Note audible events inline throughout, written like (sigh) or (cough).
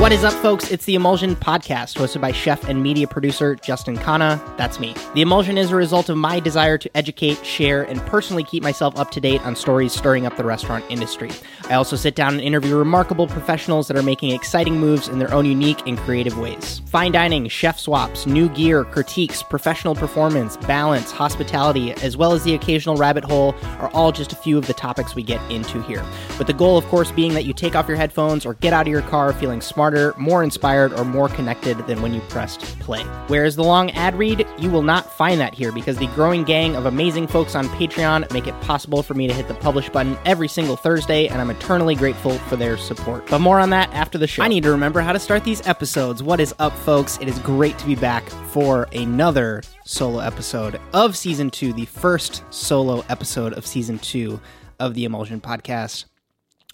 What is up, folks? It's the Emulsion Podcast, hosted by chef and media producer Justin Khanna. That's me. The Emulsion is a result of my desire to educate, share, and personally keep myself up to date on stories stirring up the restaurant industry. I also sit down and interview remarkable professionals that are making exciting moves in their own unique and creative ways. Fine dining, chef swaps, new gear, critiques, professional performance, balance, hospitality, as well as the occasional rabbit hole are all just a few of the topics we get into here. With the goal, of course, being that you take off your headphones or get out of your car feeling smarter, more inspired, or more connected than when you pressed play. Whereas the long ad read, you will not find that here because the growing gang of amazing folks on Patreon make it possible for me to hit the publish button every single Thursday, and I'm eternally grateful for their support. But more on that after the show. I need to remember how to start these episodes. What is up, folks? It is great to be back for another solo episode of season two, the first solo episode of season two of the Emulsion Podcast.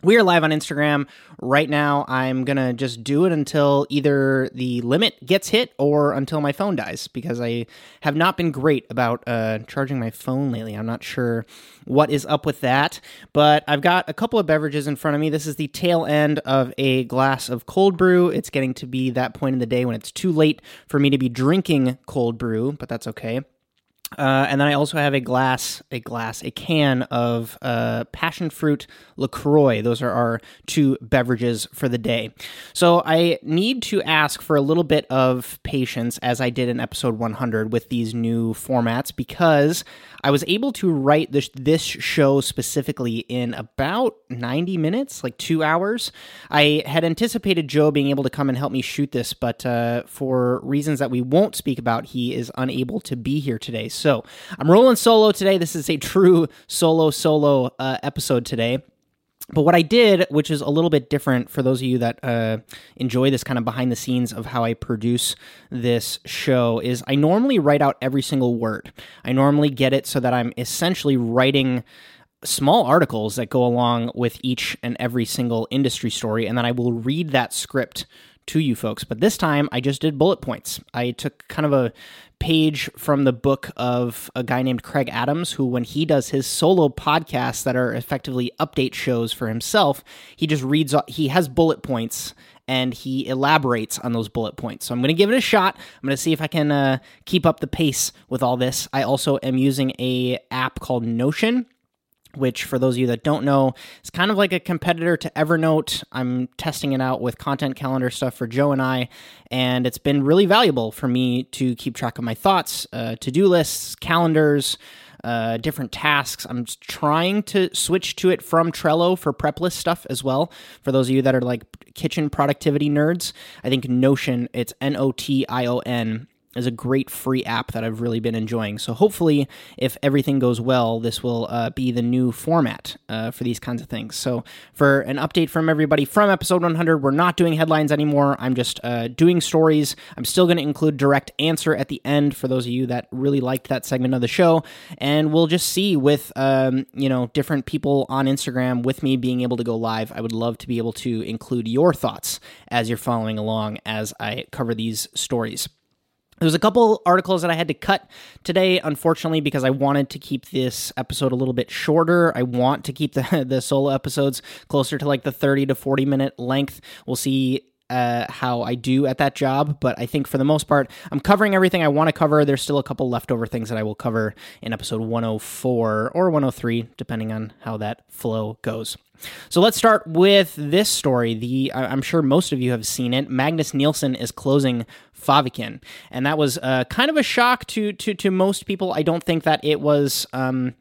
We are live on Instagram right now. I'm going to just do it until either the limit gets hit or until my phone dies because I have not been great about uh, charging my phone lately. I'm not sure what is up with that, but I've got a couple of beverages in front of me. This is the tail end of a glass of cold brew. It's getting to be that point in the day when it's too late for me to be drinking cold brew, but that's okay. Uh, and then I also have a glass, a glass, a can of uh, passion fruit Lacroix. Those are our two beverages for the day. So I need to ask for a little bit of patience, as I did in episode 100 with these new formats, because I was able to write this this show specifically in about 90 minutes, like two hours. I had anticipated Joe being able to come and help me shoot this, but uh, for reasons that we won't speak about, he is unable to be here today. So I'm rolling solo today. This is a true solo solo uh, episode today. But what I did, which is a little bit different for those of you that uh, enjoy this kind of behind the scenes of how I produce this show, is I normally write out every single word. I normally get it so that I'm essentially writing small articles that go along with each and every single industry story, and then I will read that script to you folks. But this time I just did bullet points. I took kind of a page from the book of a guy named Craig Adams, who, when he does his solo podcasts that are effectively update shows for himself, he just reads, he has bullet points and he elaborates on those bullet points. So I'm going to give it a shot. I'm going to see if I can uh, keep up the pace with all this. I also am using a app called Notion which for those of you that don't know it's kind of like a competitor to evernote i'm testing it out with content calendar stuff for joe and i and it's been really valuable for me to keep track of my thoughts uh, to-do lists calendars uh, different tasks. I'm trying to switch to it from Trello for prep list stuff as well. For those of you that are like kitchen productivity nerds, I think Notion, it's N O T I O N, is a great free app that I've really been enjoying. So hopefully, if everything goes well, this will uh, be the new format uh, for these kinds of things. So for an update from everybody from episode 100, we're not doing headlines anymore. I'm just uh, doing stories. I'm still going to include direct answer at the end for those of you that really liked that segment of the show, and we'll just see with um, you know different people on Instagram with me being able to go live. I would love to be able to include your thoughts as you're following along as I cover these stories. There's a couple articles that I had to cut today, unfortunately, because I wanted to keep this episode a little bit shorter. I want to keep the (laughs) the solo episodes closer to like the 30 to 40 minute length. We'll see uh, how I do at that job, but I think for the most part, I'm covering everything I want to cover. There's still a couple leftover things that I will cover in episode 104 or 103, depending on how that flow goes. So let's start with this story. The I'm sure most of you have seen it. Magnus Nilsson is closing Fäviken, and that was uh, kind of a shock to to to most people. I don't think that it was. Um,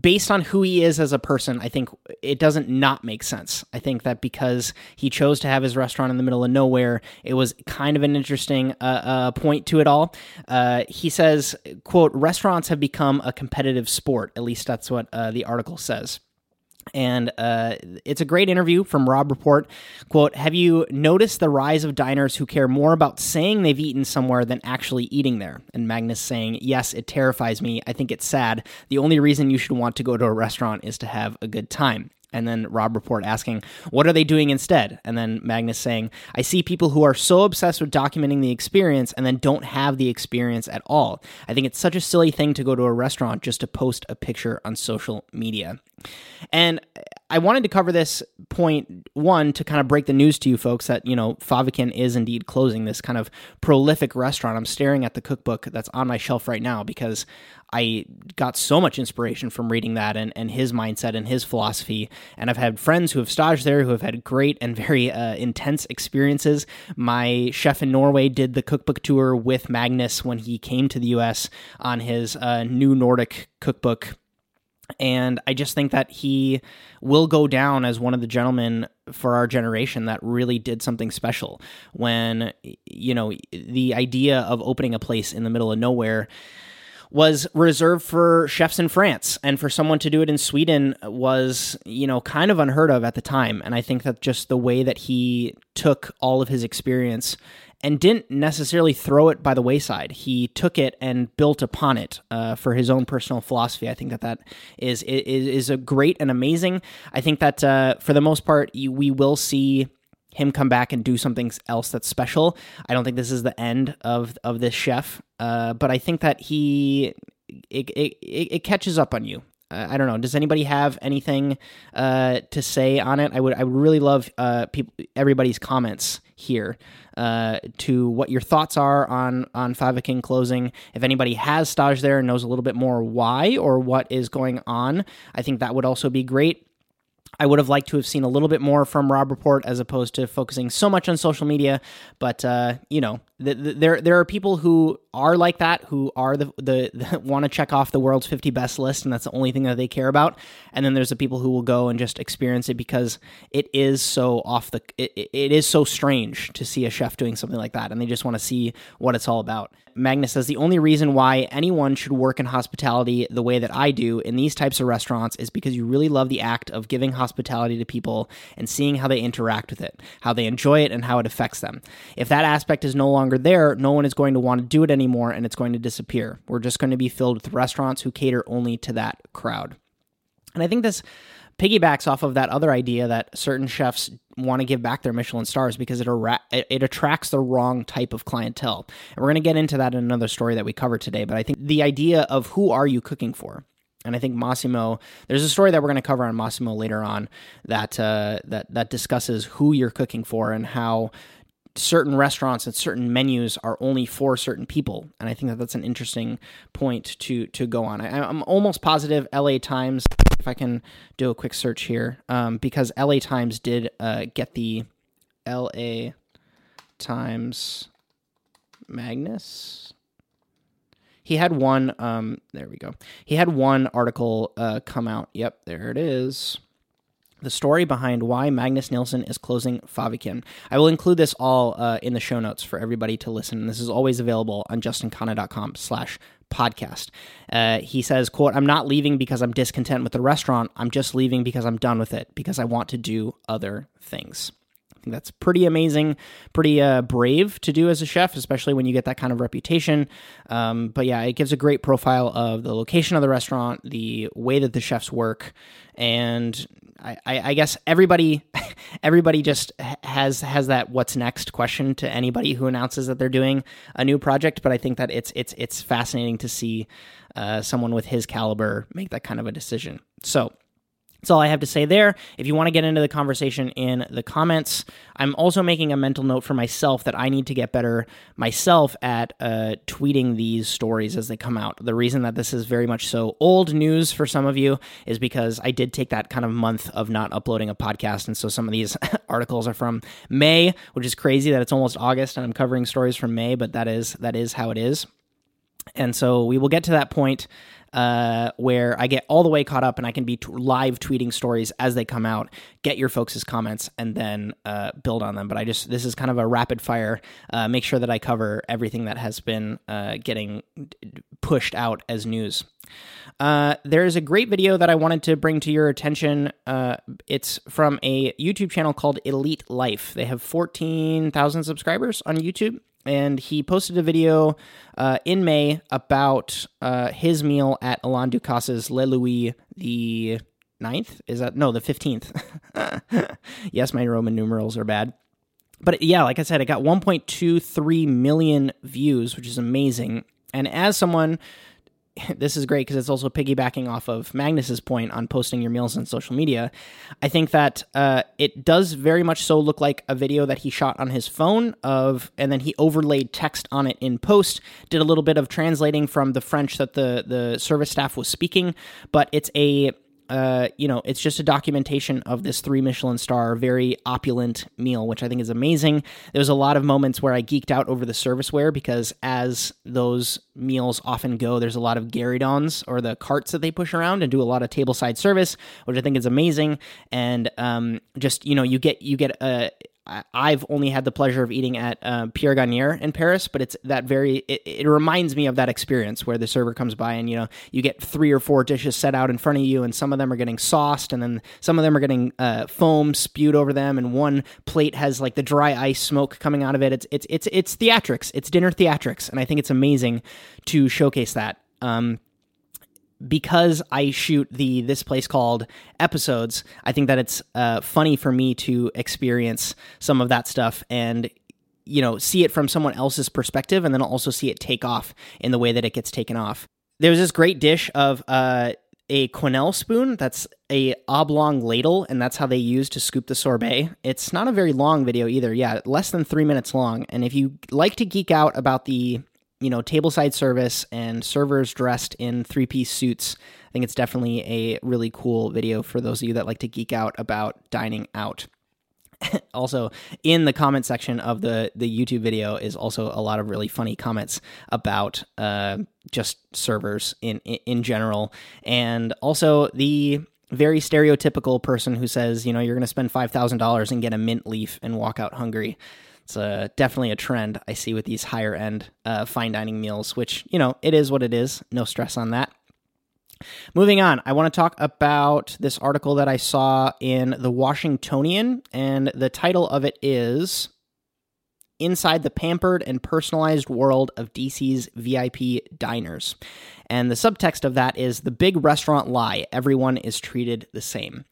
based on who he is as a person, I think it doesn't not make sense. I think that because he chose to have his restaurant in the middle of nowhere, it was kind of an interesting uh, uh, point to it all. Uh, he says, "quote Restaurants have become a competitive sport. At least that's what uh, the article says." And uh, it's a great interview from Robb Report. Quote, have you noticed the rise of diners who care more about saying they've eaten somewhere than actually eating there? And Magnus saying, yes, it terrifies me. I think it's sad. The only reason you should want to go to a restaurant is to have a good time. And then Robb Report asking, What are they doing instead? And then Magnus saying, I see people who are so obsessed with documenting the experience and then don't have the experience at all. I think it's such a silly thing to go to a restaurant just to post a picture on social media. And I wanted to cover this point one to kind of break the news to you folks that, you know, Fäviken is indeed closing this kind of prolific restaurant. I'm staring at the cookbook that's on my shelf right now because I got so much inspiration from reading that and, and his mindset and his philosophy. And I've had friends who have staged there who have had great and very uh, intense experiences. My chef in Norway did the cookbook tour with Magnus when he came to the US on his uh, new Nordic cookbook and I just think that he will go down as one of the gentlemen for our generation that really did something special when, you know, the idea of opening a place in the middle of nowhere was reserved for chefs in France and for someone to do it in Sweden was, you know, kind of unheard of at the time. And I think that just the way that he took all of his experience and didn't necessarily throw it by the wayside. He took it and built upon it uh, for his own personal philosophy. I think that that is is, is a great and amazing. I think that uh, for the most part, we will see him come back and do something else that's special. I don't think this is the end of of this chef, uh, but I think that he it, it, it catches up on you. I don't know. Does anybody have anything uh, to say on it? I would I would really love uh, people everybody's comments here uh, to what your thoughts are on on Fäviken closing. If anybody has stage there and knows a little bit more why or what is going on, I think that would also be great. I would have liked to have seen a little bit more from Robb Report as opposed to focusing so much on social media. But uh, you know, the, the, there there are people who are like that, who are the the, the (laughs) want to check off the world's 50 best list, and that's the only thing that they care about. And then there's the people who will go and just experience it because it is so off the it, it is so strange to see a chef doing something like that, and they just want to see what it's all about. Magnus says the only reason why anyone should work in hospitality the way that I do in these types of restaurants is because you really love the act of giving hospitality to people and seeing how they interact with it, how they enjoy it, and how it affects them. If that aspect is no longer there, no one is going to want to do it anymore and it's going to disappear. We're just going to be filled with restaurants who cater only to that crowd. And I think this piggybacks off of that other idea that certain chefs want to give back their Michelin stars because it, ara- it attracts the wrong type of clientele. And we're going to get into that in another story that we covered today. But I think the idea of who are you cooking for? And I think Massimo, there's a story that we're going to cover on Massimo later on that uh, that that discusses who you're cooking for and how certain restaurants and certain menus are only for certain people and i think that that's an interesting point to to go on. I, am almost positive la times if i can do a quick search here um, because la times did uh, get the la times magnus. He had one um, there we go. He had one article uh, come out. Yep there it is the story behind why Magnus Nilsson is closing Fäviken. I will include this all uh, in the show notes for everybody to listen. This is always available on justinkhanna.com slash podcast. Uh, he says, quote, I'm not leaving because I'm discontent with the restaurant. I'm just leaving because I'm done with it, because I want to do other things. I think that's pretty amazing, pretty uh, brave to do as a chef, especially when you get that kind of reputation. Um, but yeah, it gives a great profile of the location of the restaurant, the way that the chefs work, and I, I, guess everybody (laughs) everybody just has has that what's next question to anybody who announces that they're doing a new project. But I think that it's it's it's fascinating to see uh, someone with his caliber make that kind of a decision. So that's all I have to say there. If you want to get into the conversation in the comments, I'm also making a mental note for myself that I need to get better myself at uh, tweeting these stories as they come out. The reason that this is very much so old news for some of you is because I did take that kind of month of not uploading a podcast. And so some of these (laughs) articles are from May, which is crazy that it's almost August and I'm covering stories from May, but that is that is how it is. And so we will get to that point uh, where I get all the way caught up and I can be t- live tweeting stories as they come out, get your folks' comments, and then uh, build on them. But I just, this is kind of a rapid fire, uh, make sure that I cover everything that has been uh, getting pushed out as news. Uh, there is a great video that I wanted to bring to your attention. Uh, it's from a YouTube channel called Elite Life. They have 14,000 subscribers on YouTube and he posted a video uh, in May about uh, his meal at Alain Ducasse's Le Louis the 9th. Is that no the fifteenth? (laughs) yes, my Roman numerals are bad. But yeah, like I said, it got 1.23 million views, which is amazing. And as someone (laughs) this is great because it's also piggybacking off of Magnus's point on posting your meals on social media. I think that uh, it does very much so look like a video that he shot on his phone of, and then he overlaid text on it in post. Did a little bit of translating from the French that the the service staff was speaking, but it's a uh, you know, it's just a documentation of this three Michelin star, very opulent meal, which I think is amazing. There was a lot of moments where I geeked out over the serviceware because, as those meals often go, there's a lot of gueridons or the carts that they push around and do a lot of tableside service, which I think is amazing. And um, just you know, you get you get a I've only had the pleasure of eating at uh, Pierre Gagnaire in Paris, but it's that very. It, it, reminds me of that experience where the server comes by and you know you get three or four dishes set out in front of you, and some of them are getting sauced, and then some of them are getting uh, foam spewed over them, and one plate has like the dry ice smoke coming out of it. It's it's it's it's theatrics. It's dinner theatrics, and I think it's amazing to showcase that. Um, because I shoot the this place called episodes, I think that it's uh, funny for me to experience some of that stuff and you know see it from someone else's perspective, and then also see it take off in the way that it gets taken off. There's this great dish of uh, a quenelle spoon that's a oblong ladle, and that's how they use to scoop the sorbet. It's not a very long video either. Yeah, less than three minutes long. And if you like to geek out about the you know, tableside service and servers dressed in three piece suits. I think it's definitely a really cool video for those of you that like to geek out about dining out. (laughs) also, in the comment section of the the YouTube video is also a lot of really funny comments about uh, just servers in, in in general, and also the very stereotypical person who says, you know, you're going to spend five thousand dollars and get a mint leaf and walk out hungry. It's uh, definitely a trend I see with these higher end uh, fine dining meals, which, you know, it is what it is. No stress on that. Moving on, I want to talk about this article that I saw in the Washingtonian, and the title of it is Inside the Pampered and Personalized World of DC's VIP Diners. And the subtext of that is the big restaurant lie everyone is treated the same.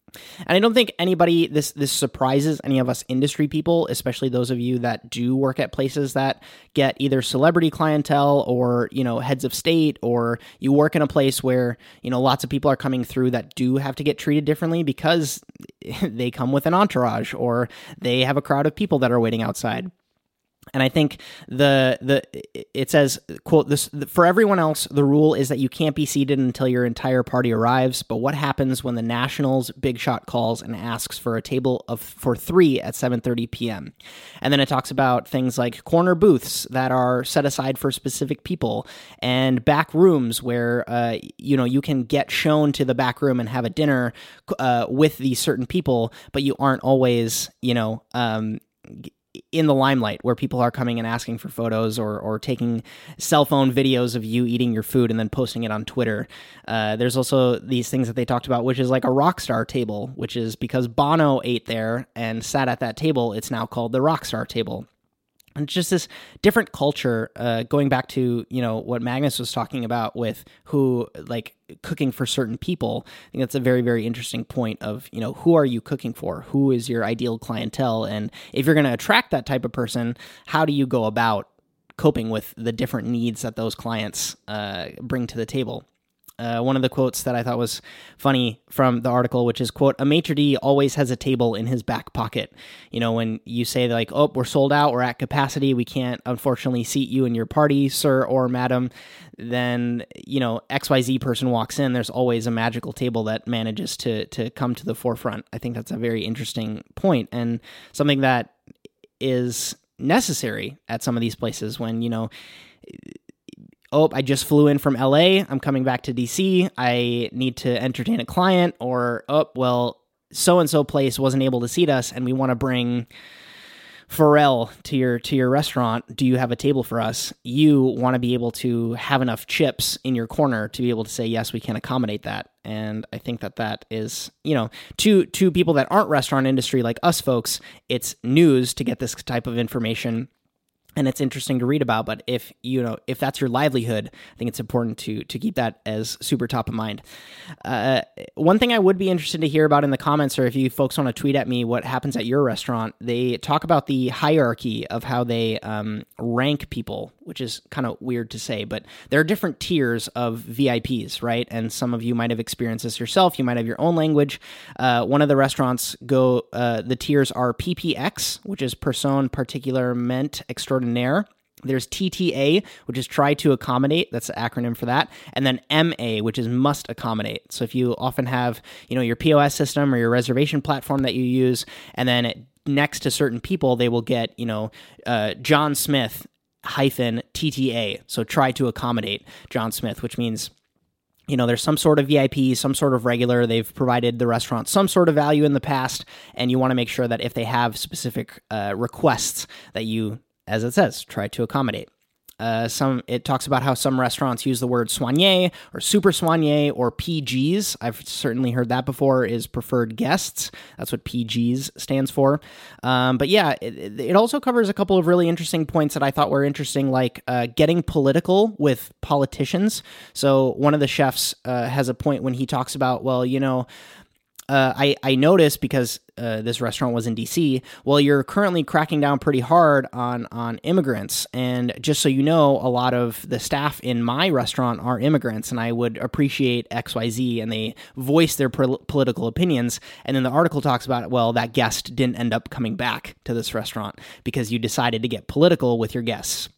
And I don't think anybody this this surprises any of us industry people, especially those of you that do work at places that get either celebrity clientele or, you know, heads of state or you work in a place where, you know, lots of people are coming through that do have to get treated differently because (laughs) they come with an entourage or they have a crowd of people that are waiting outside. And I think the the it says quote this for everyone else the rule is that you can't be seated until your entire party arrives. But what happens when the Nationals big shot calls and asks for a table of for three at 7:30 p.m. And then it talks about things like corner booths that are set aside for specific people and back rooms where uh, you know you can get shown to the back room and have a dinner uh, with these certain people, but you aren't always you know um, in the limelight where people are coming and asking for photos or, or taking cell phone videos of you eating your food and then posting it on Twitter. Uh, there's also these things that they talked about, which is like a rock star table, which is because Bono ate there and sat at that table, it's now called the rock star table and just this different culture uh, going back to you know what magnus was talking about with who like cooking for certain people. I think that's a very very interesting point of you know who are you cooking for? Who is your ideal clientele? And if you're going to attract that type of person how do you go about coping with the different needs that those clients uh, bring to the table uh, one of the quotes that I thought was funny from the article, which is quote, a maitre d always has a table in his back pocket. You know, when you say like, oh, we're sold out, we're at capacity, we can't unfortunately seat you in your party, sir or madam, then, you know, XYZ person walks in, there's always a magical table that manages to to come to the forefront. I think that's a very interesting point and something that is necessary at some of these places when, you know, oh, I just flew in from LA. I'm coming back to DC. I need to entertain a client, or oh, well, so and so place wasn't able to seat us, and we want to bring Pharrell to your to your restaurant. Do you have a table for us? You want to be able to have enough chips in your corner to be able to say yes, we can accommodate that. And I think that that is, you know, to to people that aren't restaurant industry like us folks, it's news to get this type of information and it's interesting to read about but if you know if that's your livelihood i think it's important to to keep that as super top of mind uh, one thing i would be interested to hear about in the comments or if you folks want to tweet at me what happens at your restaurant they talk about the hierarchy of how they um, rank people which is kind of weird to say, but there are different tiers of VIPs, right? And some of you might have experienced this yourself. You might have your own language. Uh, one of the restaurants go, uh, the tiers are PPX, which is Personne Particulièrement Extraordinaire. There's TTA, which is try to accommodate. That's the acronym for that. And then MA, which is must accommodate. So if you often have, you know, your POS system or your reservation platform that you use, and then next to certain people, they will get, you know, uh, John Smith hyphen TTA. So try to accommodate John Smith, which means you know, there's some sort of VIP, some sort of regular. They've provided the restaurant some sort of value in the past, and you want to make sure that if they have specific uh, requests, that you, as it says, try to accommodate. Uh, some it talks about how some restaurants use the word soigné or super soigné or PGs. I've certainly heard that before. Is preferred guests. That's what PGs stands for. Um, but yeah, it, it, also covers a couple of really interesting points that I thought were interesting, like uh, getting political with politicians. So one of the chefs uh, has a point when he talks about, well, you know uh, I I noticed because uh, this restaurant was in D.C. Well, you're currently cracking down pretty hard on on immigrants, and just so you know, a lot of the staff in my restaurant are immigrants, and I would appreciate X Y Z, and they voice their political opinions, and then the article talks about well, that guest didn't end up coming back to this restaurant because you decided to get political with your guests.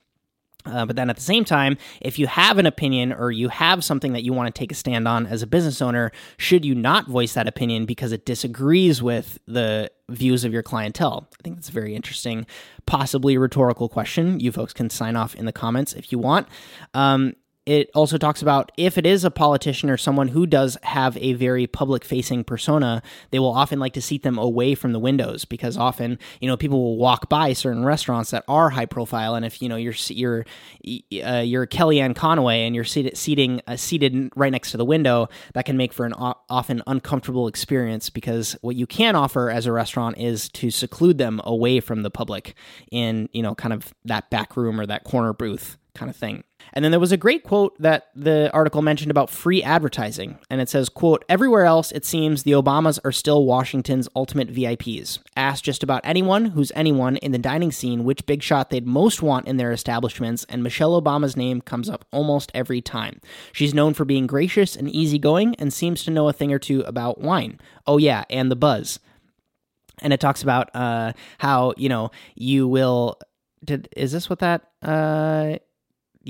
Uh, but then at the same time, if you have an opinion or you have something that you want to take a stand on as a business owner, should you not voice that opinion because it disagrees with the views of your clientele? I think that's a very interesting, possibly rhetorical question. You folks can sign off in the comments if you want. Um, it also talks about if it is a politician or someone who does have a very public facing persona, they will often like to seat them away from the windows because often, you know, people will walk by certain restaurants that are high profile. And if, you know, you're, you're, uh, you're Kellyanne Conway and you're seated, seating, uh, seated right next to the window, that can make for an often uncomfortable experience because what you can offer as a restaurant is to seclude them away from the public in, you know, kind of that back room or that corner booth kind of thing. And then there was a great quote that the article mentioned about free advertising. And it says, quote, everywhere else, it seems the Obamas are still Washington's ultimate VIPs. Ask just about anyone who's anyone in the dining scene which big shot they'd most want in their establishments, and Michelle Obama's name comes up almost every time. She's known for being gracious and easygoing and seems to know a thing or two about wine. Oh, yeah, and the buzz. And it talks about uh, how, you know, you will. Did, is this what that. Uh,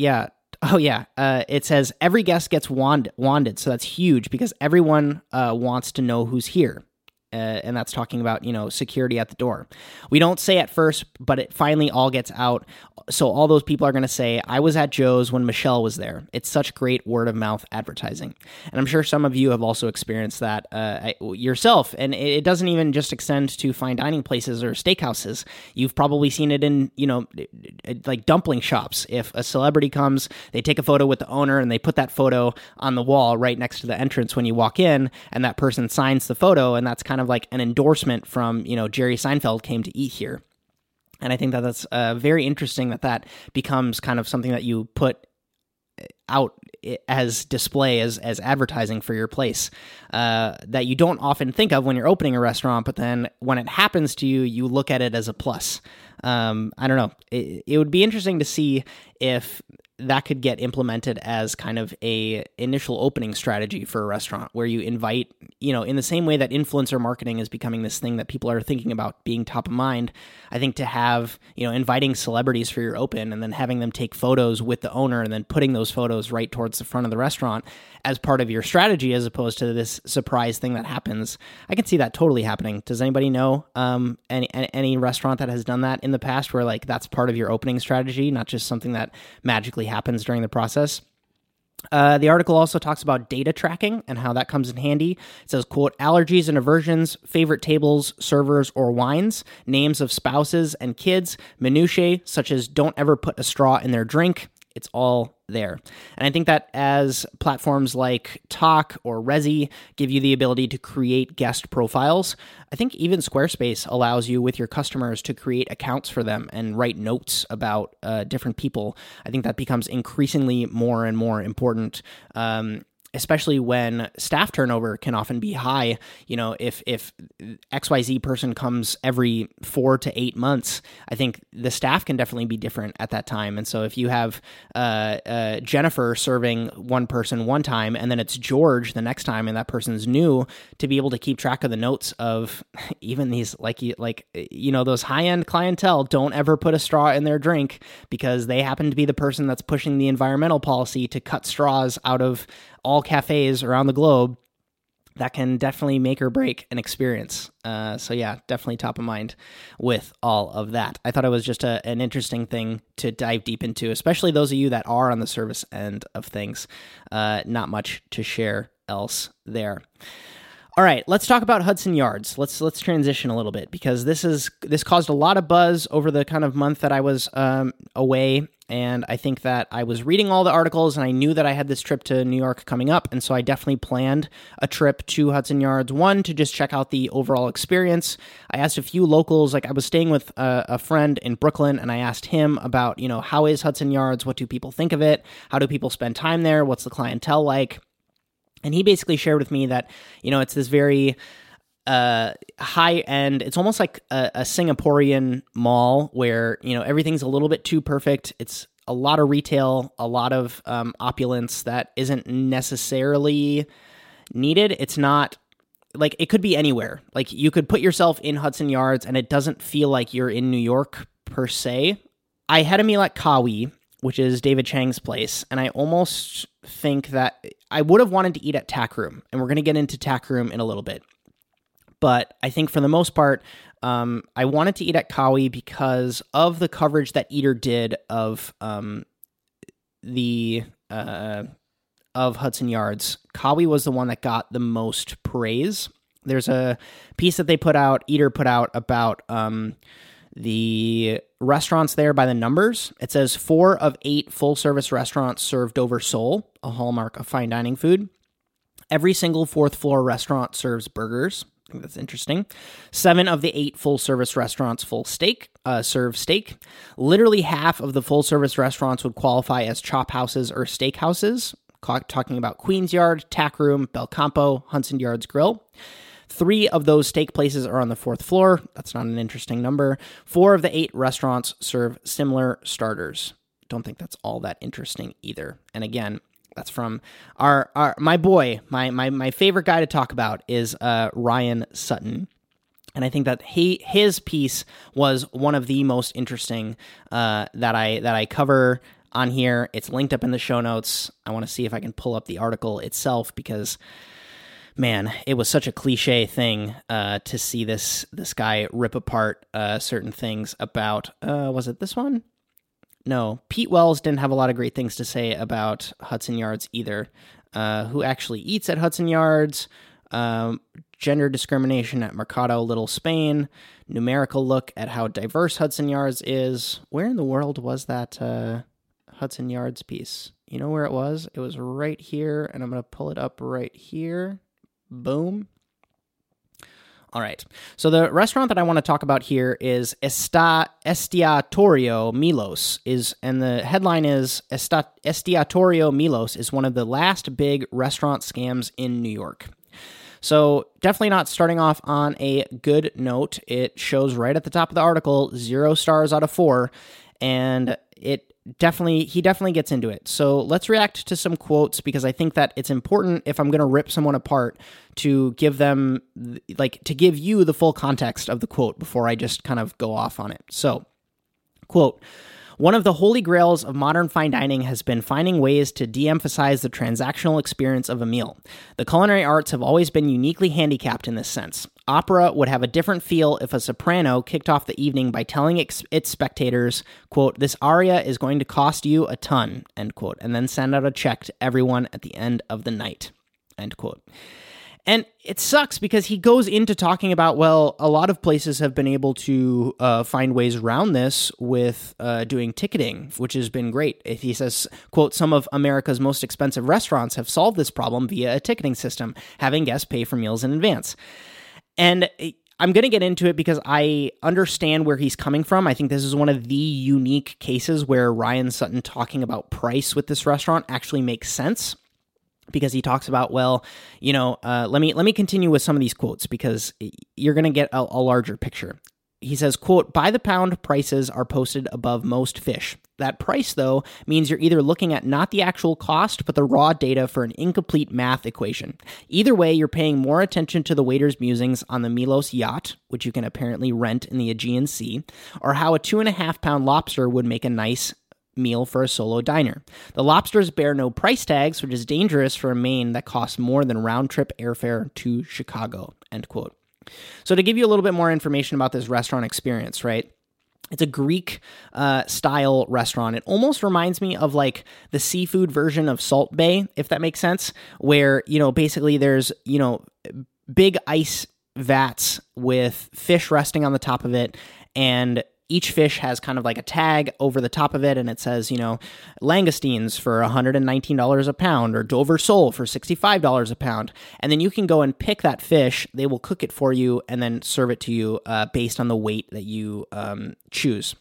yeah. Oh yeah. Uh, it says every guest gets wand- wanded, so that's huge because everyone uh, wants to know who's here. Uh, and that's talking about you know security at the door. We don't say at first, but it finally all gets out. So all those people are going to say, "I was at Joe's when Michelle was there." It's such great word of mouth advertising, and I'm sure some of you have also experienced that uh, yourself. And it doesn't even just extend to fine dining places or steakhouses. You've probably seen it in you know like dumpling shops. If a celebrity comes, they take a photo with the owner and they put that photo on the wall right next to the entrance when you walk in, and that person signs the photo, and that's kind kind of like an endorsement from, you know, Jerry Seinfeld came to eat here. And I think that that's uh, very interesting that that becomes kind of something that you put out as display as as advertising for your place uh, that you don't often think of when you're opening a restaurant, but then when it happens to you, you look at it as a plus. Um, I don't know. It, it would be interesting to see if that could get implemented as kind of a initial opening strategy for a restaurant where you invite you know in the same way that influencer marketing is becoming this thing that people are thinking about being top of mind i think to have you know inviting celebrities for your open and then having them take photos with the owner and then putting those photos right towards the front of the restaurant as part of your strategy as opposed to this surprise thing that happens. I can see that totally happening. Does anybody know um, any any restaurant that has done that in the past where like that's part of your opening strategy not just something that magically happens during the process. Uh, the article also talks about data tracking and how that comes in handy. It says, quote, allergies and aversions, favorite tables, servers, or wines, names of spouses and kids, minutiae such as don't ever put a straw in their drink, it's all there. And I think that as platforms like Tock or Resy give you the ability to create guest profiles, I think even Squarespace allows you with your customers to create accounts for them and write notes about uh, different people. I think that becomes increasingly more and more important. Um, especially when staff turnover can often be high. You know, if if XYZ person comes every four to eight months, I think the staff can definitely be different at that time. And so if you have uh, uh, Jennifer serving one person one time, and then it's George the next time, and that person's new, to be able to keep track of the notes of (laughs) even these like like you know those high end clientele don't ever put a straw in their drink because they happen to be the person that's pushing the environmental policy to cut straws out of all cafes around the globe that can definitely make or break an experience. Uh, so yeah, definitely top of mind with all of that. I thought it was just a, an interesting thing to dive deep into, especially those of you that are on the service end of things. Uh, not much to share else there. All right, let's talk about Hudson Yards. Let's let's transition a little bit because this is this caused a lot of buzz over the kind of month that I was um, away, and I think that I was reading all the articles and I knew that I had this trip to New York coming up, and so I definitely planned a trip to Hudson Yards. One to just check out the overall experience. I asked a few locals, like I was staying with a, a friend in Brooklyn, and I asked him about you know how is Hudson Yards? What do people think of it? How do people spend time there? What's the clientele like? And he basically shared with me that, you know, it's this very uh, high end, it's almost like a, a Singaporean mall where, you know, everything's a little bit too perfect. It's a lot of retail, a lot of um, opulence that isn't necessarily needed. It's not like it could be anywhere. Like you could put yourself in Hudson Yards and it doesn't feel like you're in New York per se. I had a meal at Kawi, which is David Chang's place, and I almost think that I would have wanted to eat at Tack Room, and we're going to get into Tack Room in a little bit. But I think for the most part, um, I wanted to eat at Kawi because of the coverage that Eater did of um, the uh, of Hudson Yards. Kawi was the one that got the most praise. There's a piece that they put out, Eater put out about um, the restaurants there by the numbers. It says four of eight full service restaurants serve Dover sole, a hallmark of fine dining food. Every single fourth floor restaurant serves burgers. Think that's interesting. Seven of the eight full service restaurants full steak uh, serve steak. Literally half of the full service restaurants would qualify as chop houses or steak houses. Talking about Queen's Yard, Tack Room, Belcampo, Hudson Yards Grill. Three of those steak places are on the fourth floor. That's not an interesting number. Four of the eight restaurants serve similar starters. Don't think that's all that interesting either. And again, that's from our, our my boy, my my my favorite guy to talk about is uh, Ryan Sutton. And I think that he his piece was one of the most interesting uh, that I that I cover on here. It's linked up in the show notes. I want to see if I can pull up the article itself because man, it was such a cliche thing uh, to see this this guy rip apart uh, certain things about. Uh, was it this one? No, Pete Wells didn't have a lot of great things to say about Hudson Yards either. Uh, who actually eats at Hudson Yards? Um, gender discrimination at Mercado Little Spain. Numerical look at how diverse Hudson Yards is. Where in the world was that uh, Hudson Yards piece? You know where it was? It was right here, and I'm going to pull it up right here. Boom. All right. So the restaurant that I want to talk about here is Esta, Estiatorio Milos is and the headline is Esta, Estiatorio Milos is one of the last big restaurant scams in New York. So definitely not starting off on a good note. It shows right at the top of the article 0 stars out of 4 and it definitely he definitely gets into it. So let's react to some quotes because I think that it's important if I'm going to rip someone apart to give them like to give you the full context of the quote before I just kind of go off on it. So, quote one of the holy grails of modern fine dining has been finding ways to de emphasize the transactional experience of a meal. The culinary arts have always been uniquely handicapped in this sense. Opera would have a different feel if a soprano kicked off the evening by telling its, spectators, quote, this aria is going to cost you a ton, end quote, and then send out a check to everyone at the end of the night, end quote. And it sucks because he goes into talking about, well, a lot of places have been able to uh, find ways around this with uh, doing ticketing, which has been great. He says, quote, some of America's most expensive restaurants have solved this problem via a ticketing system, having guests pay for meals in advance. And I'm going to get into it because I understand where he's coming from. I think this is one of the unique cases where Ryan Sutton talking about price with this restaurant actually makes sense because he talks about well you know uh, let me let me continue with some of these quotes because you're going to get a, a larger picture. He says quote by the pound prices are posted above most fish. That price though means you're either looking at not the actual cost but the raw data for an incomplete math equation. Either way you're paying more attention to the waiter's musings on the milos yacht which you can apparently rent in the aegean sea or how a two and a half pound lobster would make a nice meal for a solo diner. The lobsters bear no price tags, which is dangerous for a Maine that costs more than round trip airfare to Chicago. End quote. So, to give you a little bit more information about this restaurant experience, right? It's a Greek uh, style restaurant. It almost reminds me of like the seafood version of Salt Bae, if that makes sense, where, you know, basically there's, you know, big ice vats with fish resting on the top of it and each fish has kind of like a tag over the top of it and it says, you know, langoustines for $119 a pound or Dover sole for $65 a pound. And then you can go and pick that fish. They will cook it for you and then serve it to you uh, based on the weight that you um, choose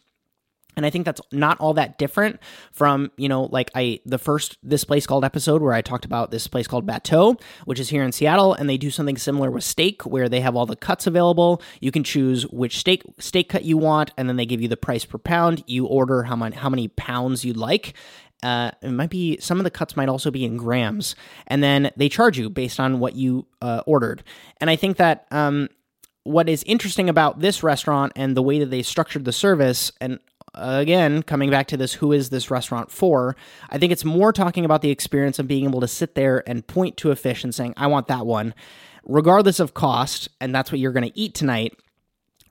and i think that's not all that different from you know like i the first this place called episode where i talked about this place called bateau which is here in seattle and they do something similar with steak where they have all the cuts available. You can choose which steak steak cut you want and then they give you the price per pound. You order how many how many pounds you'd like. Uh, it might be some of the cuts might also be in grams, and then they charge you based on what you uh, ordered. And I think that um, what is interesting about this restaurant and the way that they structured the service, and again, coming back to this, who is this restaurant for? I think it's more talking about the experience of being able to sit there and point to a fish and saying, I want that one, regardless of cost, and that's what you're going to eat tonight,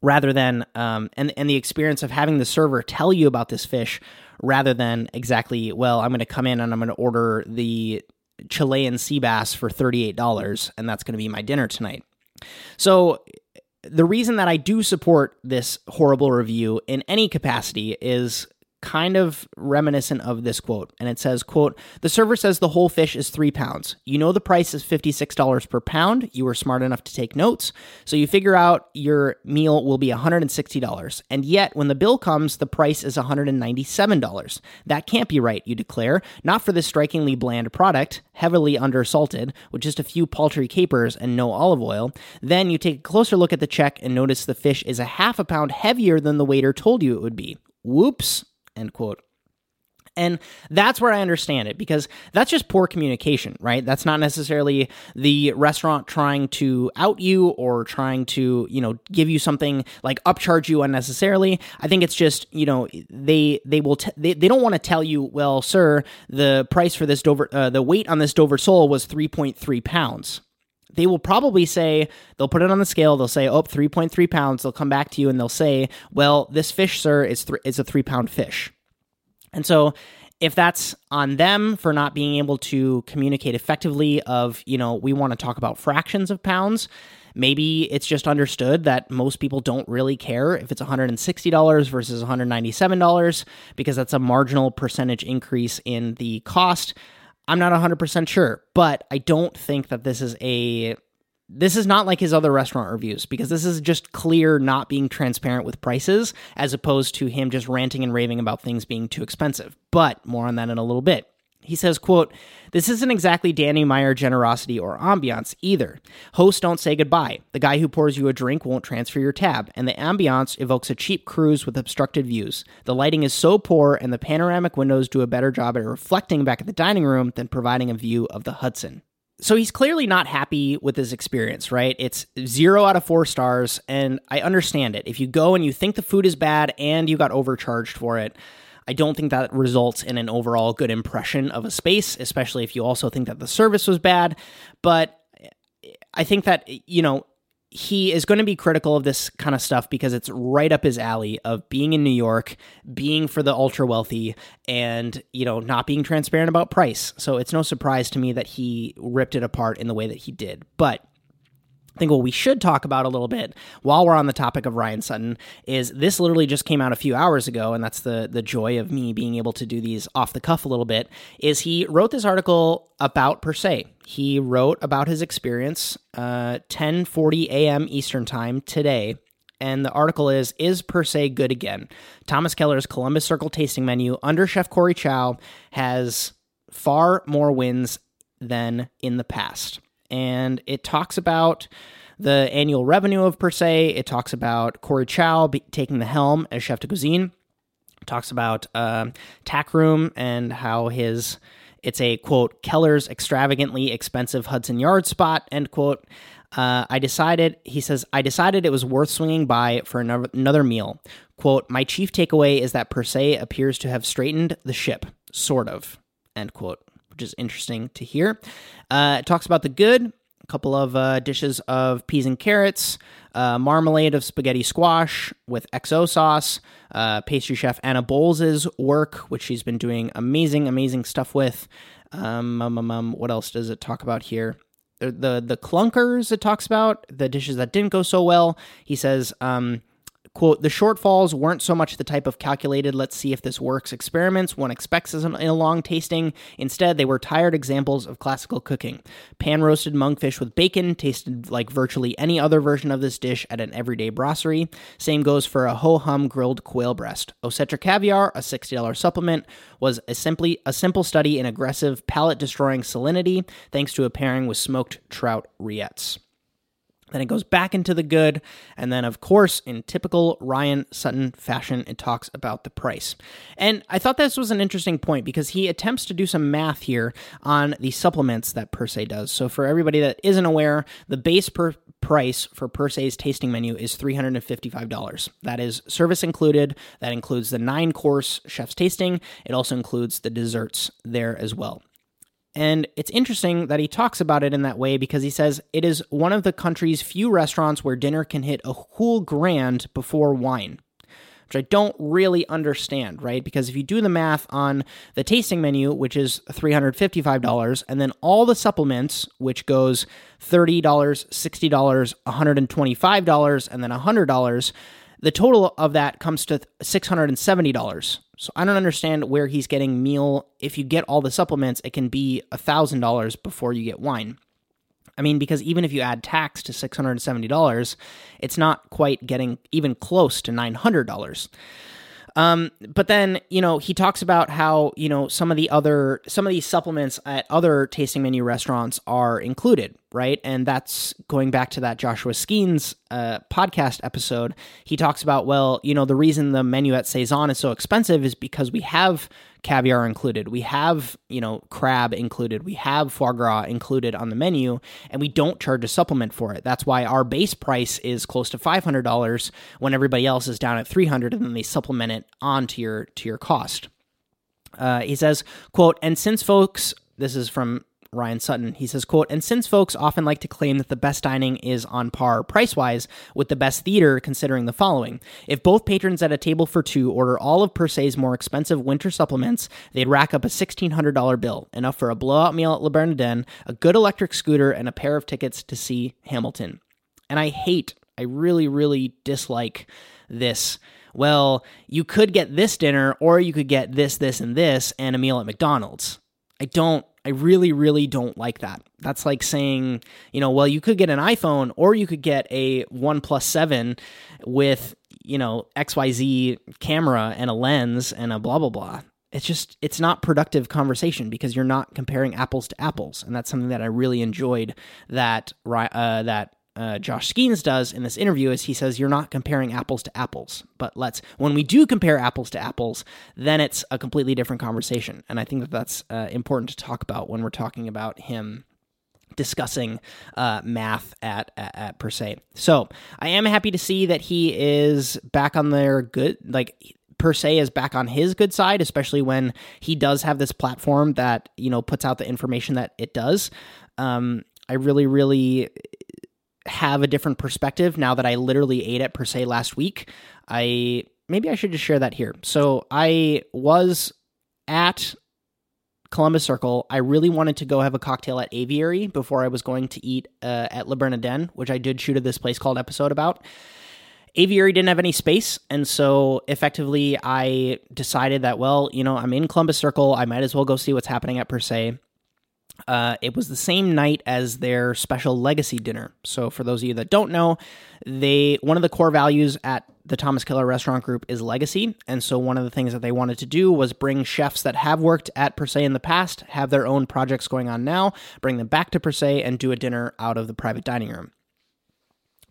rather than, um, and, and the experience of having the server tell you about this fish rather than exactly, well, I'm going to come in and I'm going to order the Chilean sea bass for $38, and that's going to be my dinner tonight. So the reason that I do support this horrible review in any capacity is kind of reminiscent of this quote and it says quote the server says the whole fish is three pounds. You know the price is $56 per pound. You were smart enough to take notes. So you figure out your meal will be $160 and yet when the bill comes the price is $197 that can't be right you declare. Not for this strikingly bland product heavily undersalted with just a few paltry capers and no olive oil. Then you take a closer look at the check and notice the fish is a half a pound heavier than the waiter told you it would be. Whoops End quote. And that's where I understand it because that's just poor communication, right? That's not necessarily the restaurant trying to out you or trying to, you know, give you something like upcharge you unnecessarily. I think it's just, you know, they they will t- they, they don't want to tell you, well, sir, the price for this Dover uh, the weight on this Dover sole was 3.3 pounds they will probably say they'll put it on the scale they'll say oh 3.3 pounds they'll come back to you and they'll say well this fish sir is, th- is a three pound fish and so if that's on them for not being able to communicate effectively of, you know, we want to talk about fractions of pounds, maybe it's just understood that most people don't really care if it's $160 versus $197 because that's a marginal percentage increase in the cost. I'm not 100% sure, but I don't think that this is a this is not like his other restaurant reviews because this is just clear not being transparent with prices as opposed to him just ranting and raving about things being too expensive. But more on that in a little bit. He says, quote, This isn't exactly Danny Meyer generosity or ambiance either. Hosts don't say goodbye. The guy who pours you a drink won't transfer your tab, and the ambiance evokes a cheap cruise with obstructed views. The lighting is so poor, and the panoramic windows do a better job at reflecting back at the dining room than providing a view of the Hudson so he's clearly not happy with his experience, right? It's zero out of four stars, and I understand it. If you go and you think the food is bad and you got overcharged for it, I don't think that results in an overall good impression of a space, especially if you also think that the service was bad. But I think that, you know, he is going to be critical of this kind of stuff because it's right up his alley of being in New York, being for the ultra wealthy, and you know not being transparent about price. So it's no surprise to me that he ripped it apart in the way that he did. But I think what we should talk about a little bit while we're on the topic of Ryan Sutton is this literally just came out a few hours ago, and that's the the joy of me being able to do these off the cuff a little bit. Is he wrote this article about Per Se. He wrote about his experience, uh, 10:40 a.m. Eastern time today, and the article is Is Per Se Good Again? Thomas Keller's Columbus Circle tasting menu under Chef Corey Chow has far more wins than in the past. And it talks about the annual revenue of Per Se. It talks about Corey Chow be- taking the helm as chef de cuisine. It talks about uh, Tack Room and how his it's a quote Keller's extravagantly expensive Hudson Yard spot end quote. Uh, I decided, he says, I decided it was worth swinging by for another, another meal. Quote, my chief takeaway is that Per Se appears to have straightened the ship, sort of, end quote, which is interesting to hear. Uh, it talks about the good, a couple of uh, dishes of peas and carrots, uh, marmalade of spaghetti squash with XO sauce, uh, pastry chef Anna Bolz' work, which she's been doing amazing, amazing stuff with. Um, um, um, um, what else does it talk about here? the the clunkers it talks about the dishes that didn't go so well he says um, quote the shortfalls weren't so much the type of calculated let's see if this works experiments one expects in a long tasting. Instead they were tired examples of classical cooking. Pan roasted monkfish with bacon tasted like virtually any other version of this dish at an everyday brasserie. Same goes for a ho hum grilled quail breast. Osetra caviar a $60 supplement was a simply a simple study in aggressive palate destroying salinity thanks to a pairing with smoked trout rillettes then it goes back into the good. And then, of course, in typical Ryan Sutton fashion, it talks about the price. And I thought this was an interesting point because he attempts to do some math here on the supplements that Per Se does. So, for everybody that isn't aware, the base per price for Per Se's tasting menu is $355. That is service included. That includes the nine course chef's tasting. It also includes the desserts there as well. And it's interesting that he talks about it in that way because he says it is one of the country's few restaurants where dinner can hit a whole grand before wine, which I don't really understand, right? Because if you do the math on the tasting menu, which is $355, and then all the supplements, which goes $30, $60, $125, and then $100, the total of that comes to $670. So I don't understand where he's getting meal. If you get all the supplements, it can be $1,000 before you get wine. I mean, because even if you add tax to $670, it's not quite getting even close to $900. Um, but then, you know, he talks about how, you know, some of the other, some of these supplements at other tasting menu restaurants are included, right? And that's going back to that Joshua Skenes uh, podcast episode. He talks about, well, you know, the reason the menu at Saison is so expensive is because we have caviar included, we have, you know, crab included, we have foie gras included on the menu, and we don't charge a supplement for it. That's why our base price is close to $500 when everybody else is down at 300 and then they supplement it onto your to your cost. Uh, he says, quote, and since folks, this is from Ryan Sutton. He says, quote, and since folks often like to claim that the best dining is on par price-wise with the best theater, considering the following. If both patrons at a table for two order all of Per Se's more expensive winter supplements, they'd rack up a $1,600 bill, enough for a blowout meal at Le Bernardin, a good electric scooter, and a pair of tickets to see Hamilton. And I hate, I really, really dislike this well, you could get this dinner or you could get this, this, and this and a meal at McDonald's. I don't I really, really don't like that. That's like saying, you know, well, you could get an iPhone or you could get a One 7 with, you know, XYZ camera and a lens and a blah, blah, blah. It's just, it's not productive conversation because you're not comparing apples to apples. And that's something that I really enjoyed that, uh, that uh, Josh Skenes does in this interview is he says you're not comparing apples to apples, but let's when we do compare apples to apples, then it's a completely different conversation, and I think that that's uh, important to talk about when we're talking about him discussing uh, math at, at, at per se. So I am happy to see that he is back on their good like per se is back on his good side, especially when he does have this platform that you know puts out the information that it does. Um, I really, really have a different perspective now that I literally ate it per se last week. I maybe I should just share that here. So I was at Columbus Circle. I really wanted to go have a cocktail at Aviary before I was going to eat uh, at Le Bernardin, which I did shoot at this place called episode about. Aviary didn't have any space, and so effectively I decided that well, you know, I'm in Columbus Circle, I might as well go see what's happening at Per Se. Uh, it was the same night as their special legacy dinner. So, for those of you that don't know, they one of the core values at the Thomas Keller Restaurant Group is legacy, and so one of the things that they wanted to do was bring chefs that have worked at Per Se in the past, have their own projects going on now, bring them back to Per Se, and do a dinner out of the private dining room.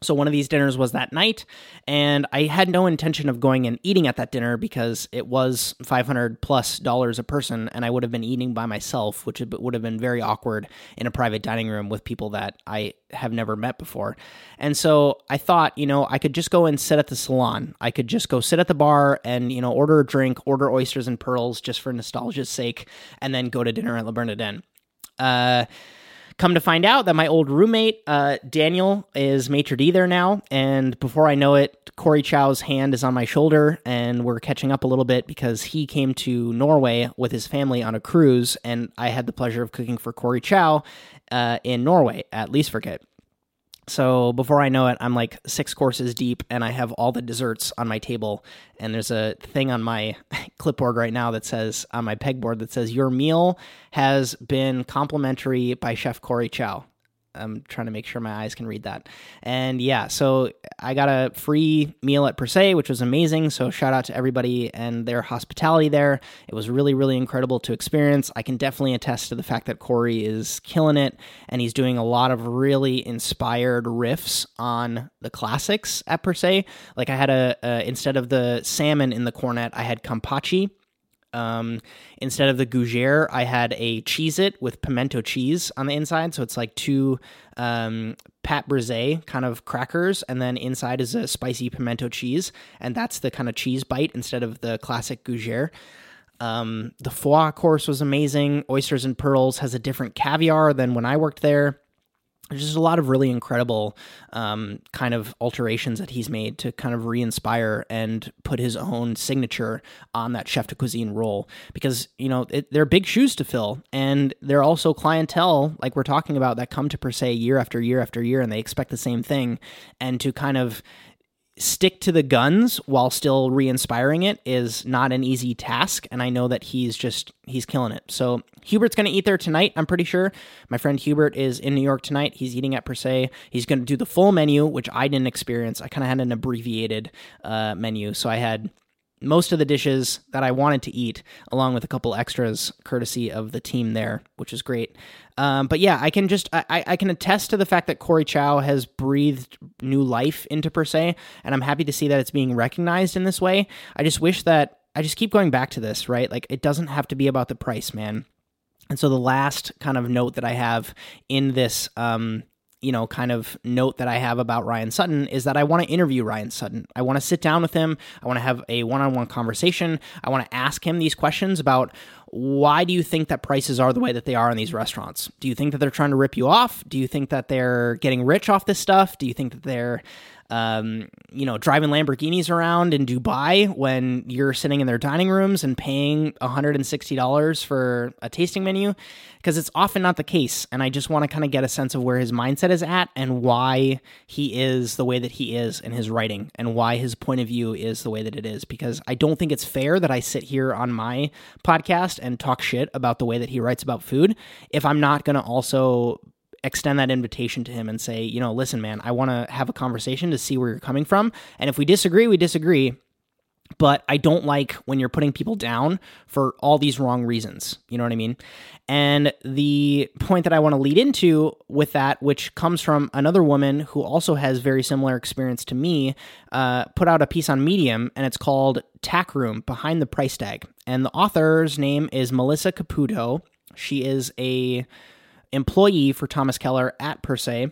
So one of these dinners was that night, and I had no intention of going and eating at that dinner because it was 500 plus dollars a person, and I would have been eating by myself, which would have been very awkward in a private dining room with people that I have never met before. And so I thought, you know, I could just go and sit at the salon. I could just go sit at the bar and, you know, order a drink, order oysters and pearls just for nostalgia's sake, and then go to dinner at Le Bernardin. Uh, Come to find out that my old roommate, uh, Daniel, is maitre d' there now. And before I know it, Corey Chow's hand is on my shoulder, and we're catching up a little bit because he came to Norway with his family on a cruise, and I had the pleasure of cooking for Corey Chow uh, in Norway at Lysverket. So before I know it, I'm like six courses deep and I have all the desserts on my table. And there's a thing on my (laughs) clipboard right now that says, on my pegboard, that says, Your meal has been complimentary by Chef Corey Chow. I'm trying to make sure my eyes can read that. And yeah, so I got a free meal at Per Se, which was amazing. So shout out to everybody and their hospitality there. It was really, really incredible to experience. I can definitely attest to the fact that Corey is killing it and he's doing a lot of really inspired riffs on the classics at Per Se. Like I had a, a instead of the salmon in the cornet, I had kampachi um, instead of the gougere, I had a Cheez-It with pimento cheese on the inside. So it's like two um, pâte brisée kind of crackers, and then inside is a spicy pimento cheese. And that's the kind of cheese bite instead of the classic gougere. Um, the foie course was amazing. Oysters and Pearls has a different caviar than when I worked there there's just a lot of really incredible um, kind of alterations that he's made to kind of re-inspire and put his own signature on that chef de cuisine role. Because you know it, they're big shoes to fill and they're also clientele like we're talking about that come to per se year after year after year and they expect the same thing. And to kind of stick to the guns while still re-inspiring it is not an easy task and i know that he's just he's killing it. So hubert's going to eat there tonight i'm pretty sure. My friend hubert is in new york tonight. He's eating at per se he's going to do the full menu which i didn't experience. I kind of had an abbreviated uh, menu. So i had most of the dishes that I wanted to eat, along with a couple extras, courtesy of the team there, which is great. Um, but yeah, I can just I, I can attest to the fact that Corey Chow has breathed new life into per se, and I'm happy to see that it's being recognized in this way. I just wish that I just keep going back to this, right? Like it doesn't have to be about the price, man. And so the last kind of note that I have in this um, you know, kind of note that I have about Ryan Sutton is that I want to interview Ryan Sutton. I want to sit down with him. I want to have a one on one conversation. I want to ask him these questions about why do you think that prices are the way that they are in these restaurants? Do you think that they're trying to rip you off? Do you think that they're getting rich off this stuff? Do you think that they're um, you know, driving Lamborghinis around in Dubai when you're sitting in their dining rooms and paying $160 for a tasting menu because it's often not the case. And I just want to kind of get a sense of where his mindset is at and why he is the way that he is in his writing and why his point of view is the way that it is. Because I don't think it's fair that I sit here on my podcast and talk shit about the way that he writes about food if I'm not going to also extend that invitation to him and say, you know, listen, man, I want to have a conversation to see where you're coming from. And if we disagree, we disagree. But I don't like when you're putting people down for all these wrong reasons. You know what I mean? And the point that I want to lead into with that, which comes from another woman who also has very similar experience to me, uh, put out a piece on Medium, and it's called TAK Room Behind the Price Tag. And the author's name is Melissa Caputo. She is a employee for Thomas Keller at Per Se,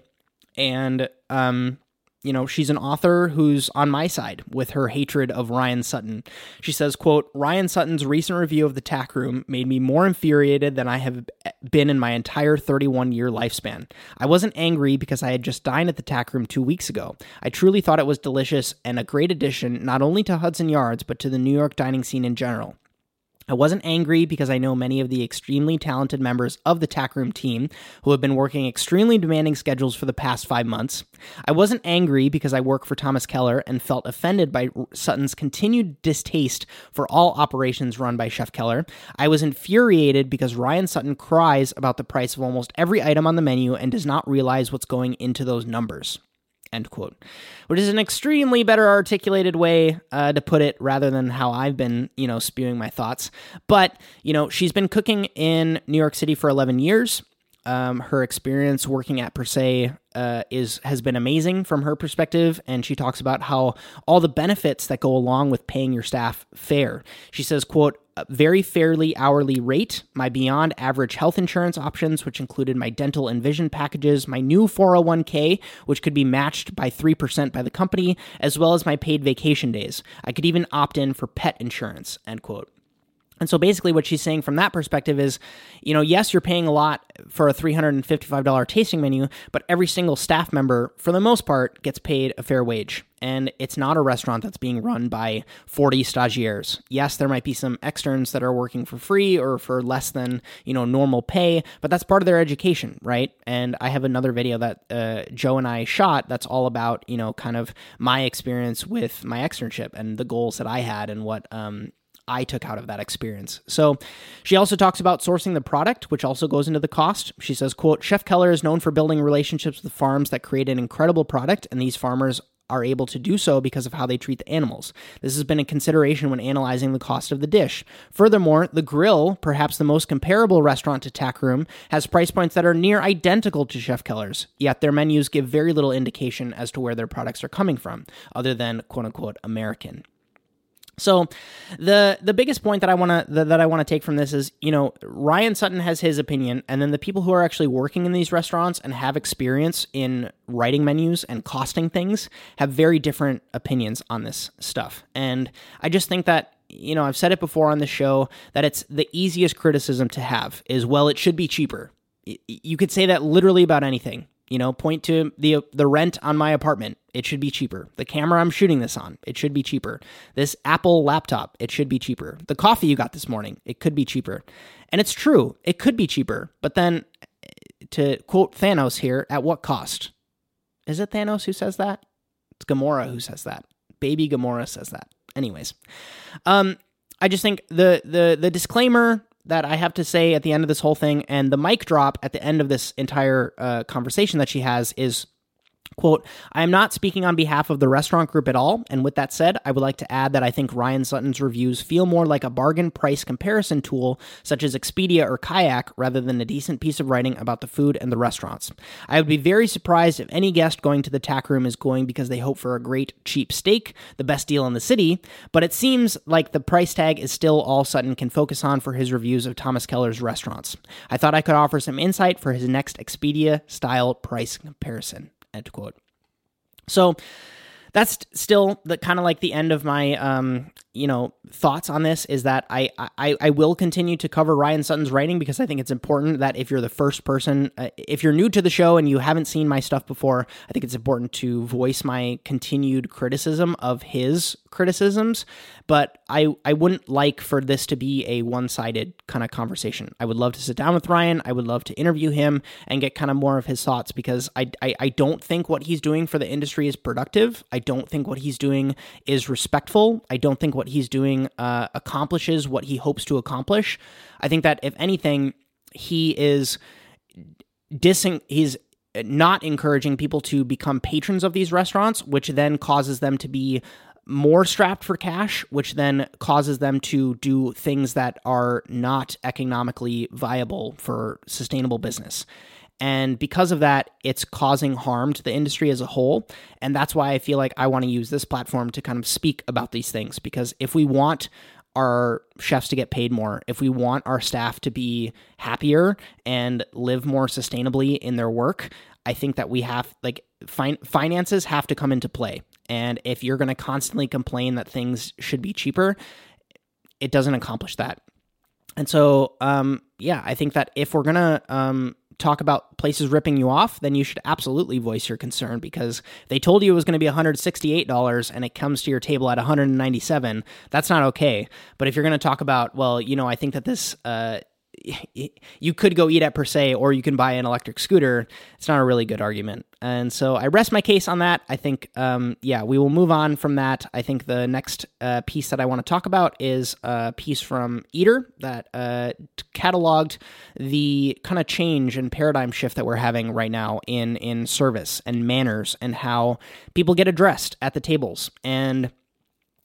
and um, you know she's an author who's on my side with her hatred of Ryan Sutton. She says, "quote Ryan Sutton's recent review of the TAK Room made me more infuriated than I have been in my entire 31 year lifespan. I wasn't angry because I had just dined at the TAK Room two weeks ago. I truly thought it was delicious and a great addition not only to Hudson Yards but to the New York dining scene in general." I wasn't angry because I know many of the extremely talented members of the TAK Room team who have been working extremely demanding schedules for the past five months. I wasn't angry because I work for Thomas Keller and felt offended by Sutton's continued distaste for all operations run by Chef Keller. I was infuriated because Ryan Sutton cries about the price of almost every item on the menu and does not realize what's going into those numbers end quote which is an extremely better articulated way uh, to put it rather than how i've been you know spewing my thoughts but you know she's been cooking in new york city for 11 years um, her experience working at per se uh, is has been amazing from her perspective, and she talks about how all the benefits that go along with paying your staff fair. She says, "quote very fairly hourly rate, my beyond average health insurance options, which included my dental and vision packages, my new 401k, which could be matched by 3% by the company, as well as my paid vacation days. I could even opt in for pet insurance, end quote. And so basically, what she's saying from that perspective is, you know, yes, you're paying a lot for a $355 tasting menu, but every single staff member, for the most part, gets paid a fair wage. And it's not a restaurant that's being run by 40 stagiaires. Yes, there might be some externs that are working for free or for less than, you know, normal pay, but that's part of their education, right? And I have another video that uh, Joe and I shot that's all about, you know, kind of my experience with my externship and the goals that I had and what, um, I took out of that experience. So she also talks about sourcing the product, which also goes into the cost. She says, quote, Chef Keller is known for building relationships with farms that create an incredible product, and these farmers are able to do so because of how they treat the animals. This has been a consideration when analyzing the cost of the dish. Furthermore, the grill, perhaps the most comparable restaurant to TAK Room, has price points that are near identical to Chef Keller's, yet their menus give very little indication as to where their products are coming from, other than quote unquote American. So the the biggest point that I want to that I want to take from this is, you know, Ryan Sutton has his opinion and then the people who are actually working in these restaurants and have experience in writing menus and costing things have very different opinions on this stuff. And I just think that you know, I've said it before on the show that it's the easiest criticism to have is well it should be cheaper. You could say that literally about anything. You know, point to the the rent on my apartment. It should be cheaper. The camera I'm shooting this on, it should be cheaper. This Apple laptop, it should be cheaper. The coffee you got this morning, it could be cheaper. And it's true, it could be cheaper. But then to quote Thanos here, at what cost? Is it Thanos who says that? It's Gamora who says that. Baby Gamora says that. Anyways, um, I just think the the the disclaimer that I have to say at the end of this whole thing, and the mic drop at the end of this entire uh, conversation that she has is Quote, I am not speaking on behalf of the restaurant group at all, and with that said, I would like to add that I think Ryan Sutton's reviews feel more like a bargain price comparison tool, such as Expedia or Kayak, rather than a decent piece of writing about the food and the restaurants. I would be very surprised if any guest going to the TAK Room is going because they hope for a great, cheap steak, the best deal in the city, but it seems like the price tag is still all Sutton can focus on for his reviews of Thomas Keller's restaurants. I thought I could offer some insight for his next Expedia style price comparison. End quote. So that's still the kind of like the end of my um, you know thoughts on this is that I, I I will continue to cover Ryan Sutton's writing because I think it's important that if you're the first person uh, if you're new to the show and you haven't seen my stuff before I think it's important to voice my continued criticism of his criticisms. But I I wouldn't like for this to be a one-sided kind of conversation. I would love to sit down with Ryan. I would love to interview him and get kind of more of his thoughts because I I, I don't think what he's doing for the industry is productive. I don't think what he's doing is respectful. I don't think what what he's doing uh, accomplishes what he hopes to accomplish. I think that if anything, he is dissing. He's not encouraging people to become patrons of these restaurants, which then causes them to be more strapped for cash, which then causes them to do things that are not economically viable for sustainable business. And because of that, it's causing harm to the industry as a whole. And that's why I feel like I want to use this platform to kind of speak about these things. Because if we want our chefs to get paid more, if we want our staff to be happier and live more sustainably in their work, I think that we have, like, fin- finances have to come into play. And if you're going to constantly complain that things should be cheaper, it doesn't accomplish that. And so, um, yeah, I think that if we're gonna um, talk about places ripping you off, then you should absolutely voice your concern because they told you it was going to be $168 and it comes to your table at 197. That's not okay. But if you're going to talk about, well, you know, I think that this uh, you could go eat at per se or you can buy an electric scooter. It's not a really good argument. And so i rest my case on that. I think um, yeah we will move on from that. I think the next uh, piece that i want to talk about is a piece from eater that uh, cataloged the kind of change and paradigm shift that we're having right now in in service and manners and how people get addressed at the tables. And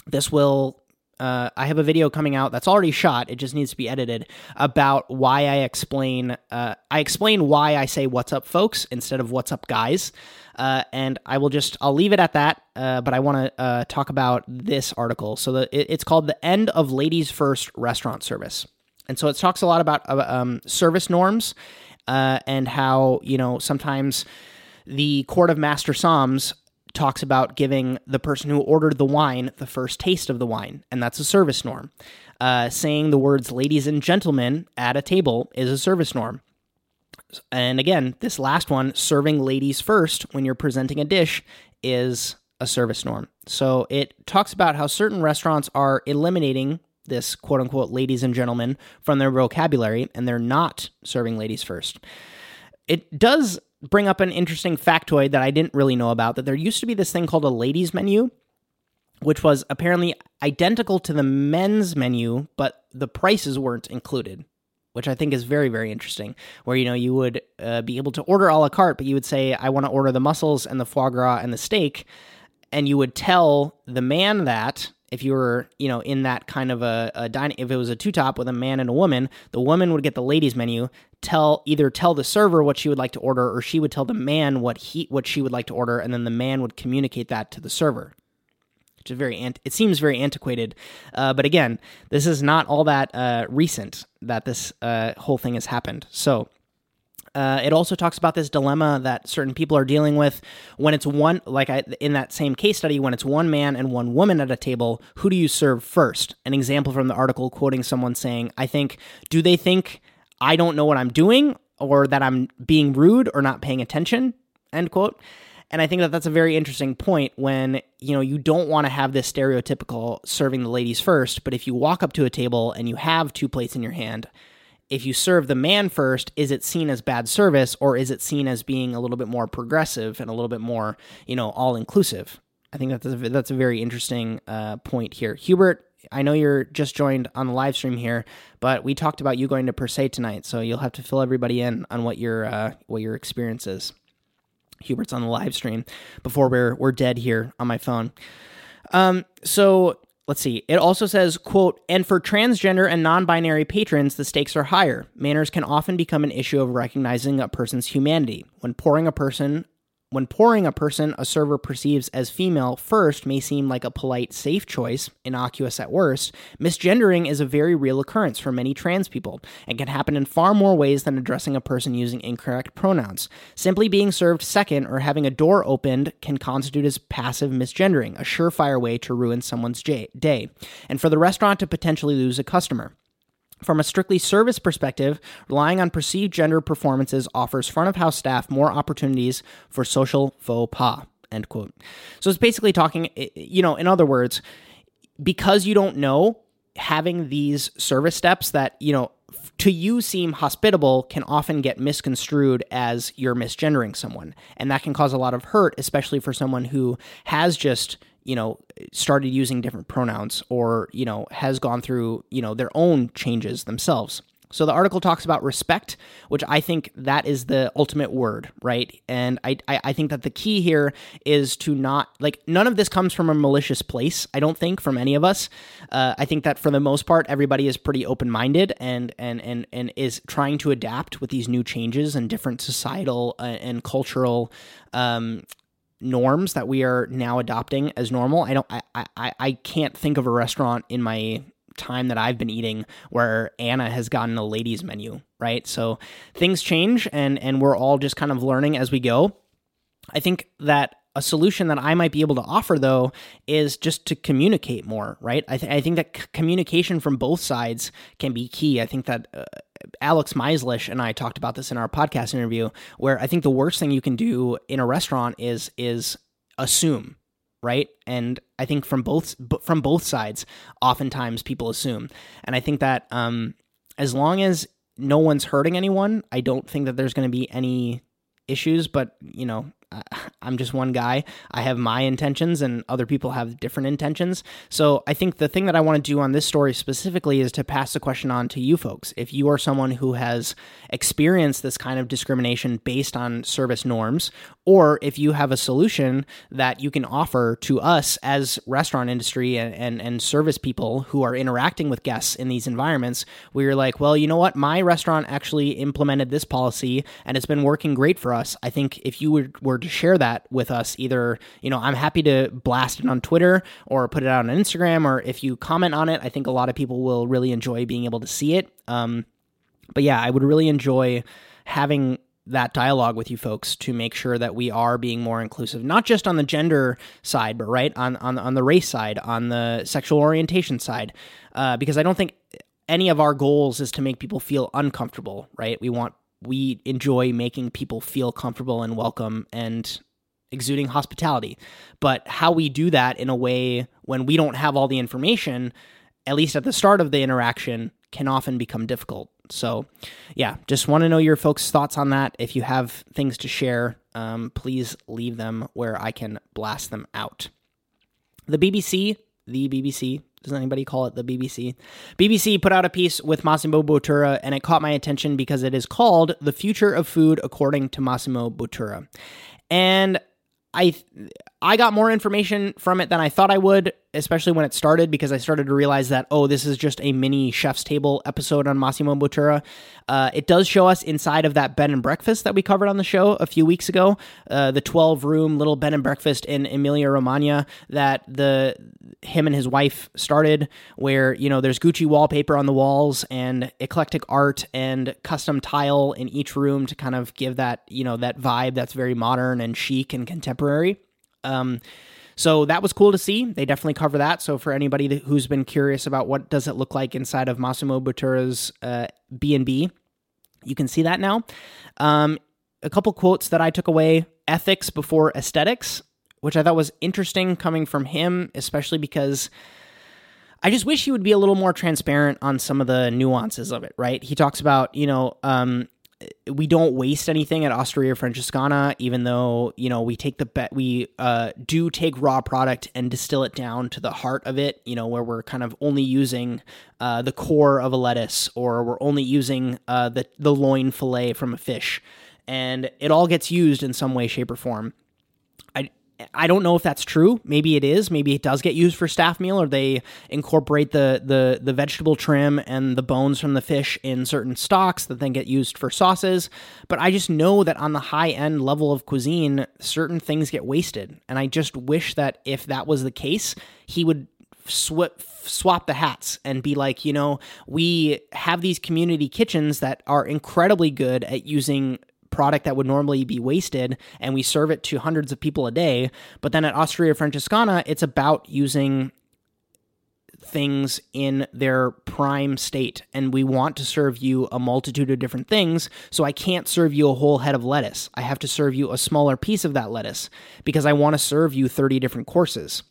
this will uh, I have a video coming out that's already shot. It just needs to be edited about why I explain. Uh, I explain why I say "What's up, folks" instead of "What's up, guys." Uh, and I will just I'll leave it at that. Uh, but I want to uh, talk about this article. So the, it, it's called "The End of Ladies First Restaurant Service," and so it talks a lot about uh, um, service norms and how you know sometimes the court of master somms talks about giving the person who ordered the wine the first taste of the wine, and that's a service norm. Uh, saying the words ladies and gentlemen at a table is a service norm. And again, this last one, serving ladies first when you're presenting a dish, is a service norm. So it talks about how certain restaurants are eliminating this quote unquote ladies and gentlemen from their vocabulary and they're not serving ladies first. It does bring up an interesting factoid that I didn't really know about that there used to be this thing called a ladies menu, which was apparently identical to the men's menu, but the prices weren't included. Which I think is very, very interesting. Where you know you would uh, be able to order a la carte, but you would say, "I want to order the mussels and the foie gras and the steak," and you would tell the man that if you were, you know, in that kind of a, a dining, if it was a two top with a man and a woman, the woman would get the ladies menu, tell either tell the server what she would like to order, or she would tell the man what he what she would like to order, and then the man would communicate that to the server. Which is very, ant- it seems very antiquated, uh, but again, this is not all that uh, recent that this uh, whole thing has happened. So uh, it also talks about this dilemma that certain people are dealing with when it's one, like I, in that same case study, when it's one man and one woman at a table, who do you serve first? An example from the article quoting someone saying, I think, do they think I don't know what I'm doing or that I'm being rude or not paying attention? End quote. And I think that that's a very interesting point when, you know, you don't want to have this stereotypical serving the ladies first, but if you walk up to a table and you have two plates in your hand, if you serve the man first, is it seen as bad service or is it seen as being a little bit more progressive and a little bit more, you know, all inclusive? I think that's a, that's a very interesting uh, point here. Hubert, I know you're just joined on the live stream here, but we talked about you going to Per Se tonight, so you'll have to fill everybody in on what your uh, what your experience is. Hubert's on the live stream before we're we're dead here on my phone. Um, so let's see. It also says, quote, and for transgender and non-binary patrons, the stakes are higher. Manners can often become an issue of recognizing a person's humanity. When pouring a person when pouring a person a server perceives as female first may seem like a polite, safe choice, innocuous at worst, misgendering is a very real occurrence for many trans people and can happen in far more ways than addressing a person using incorrect pronouns. Simply being served second or having a door opened can constitute as passive misgendering, a surefire way to ruin someone's day, and for the restaurant to potentially lose a customer. From a strictly service perspective, relying on perceived gender performances offers front of house staff more opportunities for social faux pas. End quote. So it's basically talking, you know, in other words, because you don't know, having these service steps that, you know, to you seem hospitable can often get misconstrued as you're misgendering someone. And that can cause a lot of hurt, especially for someone who has just you know started using different pronouns or you know has gone through you know their own changes themselves. So the article talks about respect which i think that is the ultimate word right? And I, I, I think that the key here is to not like none of this comes from a malicious place i don't think from any of us. Uh, i think that for the most part everybody is pretty open-minded and and and and is trying to adapt with these new changes and different societal uh, and cultural um, norms that we are now adopting as normal. I don't I, I, I can't think of a restaurant in my time that I've been eating where Anna has gotten a ladies menu, right? So things change and and we're all just kind of learning as we go. I think that a solution that I might be able to offer though is just to communicate more, right? I, th- I think that c- communication from both sides can be key. I think that uh, Alex Miselish and I talked about this in our podcast interview, where I think the worst thing you can do in a restaurant is is assume, right? And I think from both from both sides, oftentimes people assume, and I think that um, as long as no one's hurting anyone, I don't think that there's going to be any issues. But you know, (laughs) I'm just one guy. I have my intentions, and other people have different intentions. So I think the thing that I want to do on this story specifically is to pass the question on to you folks. If you are someone who has experienced this kind of discrimination based on service norms, or if you have a solution that you can offer to us as restaurant industry and, and, and service people who are interacting with guests in these environments, where you're like, well, you know what? My restaurant actually implemented this policy and it's been working great for us. I think if you were, were to share that with us, either, you know, I'm happy to blast it on Twitter or put it out on Instagram, or if you comment on it, I think a lot of people will really enjoy being able to see it. Um, but yeah, I would really enjoy having that dialogue with you folks to make sure that we are being more inclusive, not just on the gender side, but right on on on the race side, on the sexual orientation side, uh, because I don't think any of our goals is to make people feel uncomfortable. Right? We want we enjoy making people feel comfortable and welcome and exuding hospitality. But how we do that in a way when we don't have all the information, at least at the start of the interaction, can often become difficult. So, yeah, just want to know your folks' thoughts on that. If you have things to share, um, please leave them where I can blast them out. The BBC, the BBC, does anybody call it the BBC? BBC put out a piece with Massimo Bottura, and it caught my attention because it is called The Future of Food According to Massimo Bottura. And I I got more information from it than I thought I would, especially when it started, because I started to realize that, oh, this is just a mini Chef's Table episode on Massimo Bottura. Uh, it does show us inside of that bed and breakfast that we covered on the show a few weeks ago, uh, the 12 room little bed and breakfast in Emilia Romagna that the him and his wife started, where, you know, there's Gucci wallpaper on the walls and eclectic art and custom tile in each room to kind of give that, you know, that vibe that's very modern and chic and contemporary. Um, so that was cool to see. They definitely cover that. So for anybody who's been curious about what does it look like inside of Massimo Bottura's uh, B&B, you can see that now. Um, a couple quotes that I took away: ethics before aesthetics, which I thought was interesting coming from him, especially because I just wish he would be a little more transparent on some of the nuances of it. Right? He talks about you know um, we don't waste anything at Osteria Francescana, even though you know we take the bet we uh, do take raw product and distill it down to the heart of it. You know where we're kind of only using uh, the core of a lettuce, or we're only using uh, the the loin fillet from a fish, and it all gets used in some way, shape, or form. I don't know if that's true. Maybe it is. Maybe it does get used for staff meal, or they incorporate the the the vegetable trim and the bones from the fish in certain stocks that then get used for sauces. But I just know that on the high end level of cuisine, certain things get wasted, and I just wish that if that was the case, he would sw- swap the hats and be like, you know, we have these community kitchens that are incredibly good at using product that would normally be wasted and we serve it to hundreds of people a day. But then at Osteria Francescana, it's about using things in their prime state and we want to serve you a multitude of different things. So i can't serve you a whole head of lettuce. I have to serve you a smaller piece of that lettuce because i want to serve you 30 different courses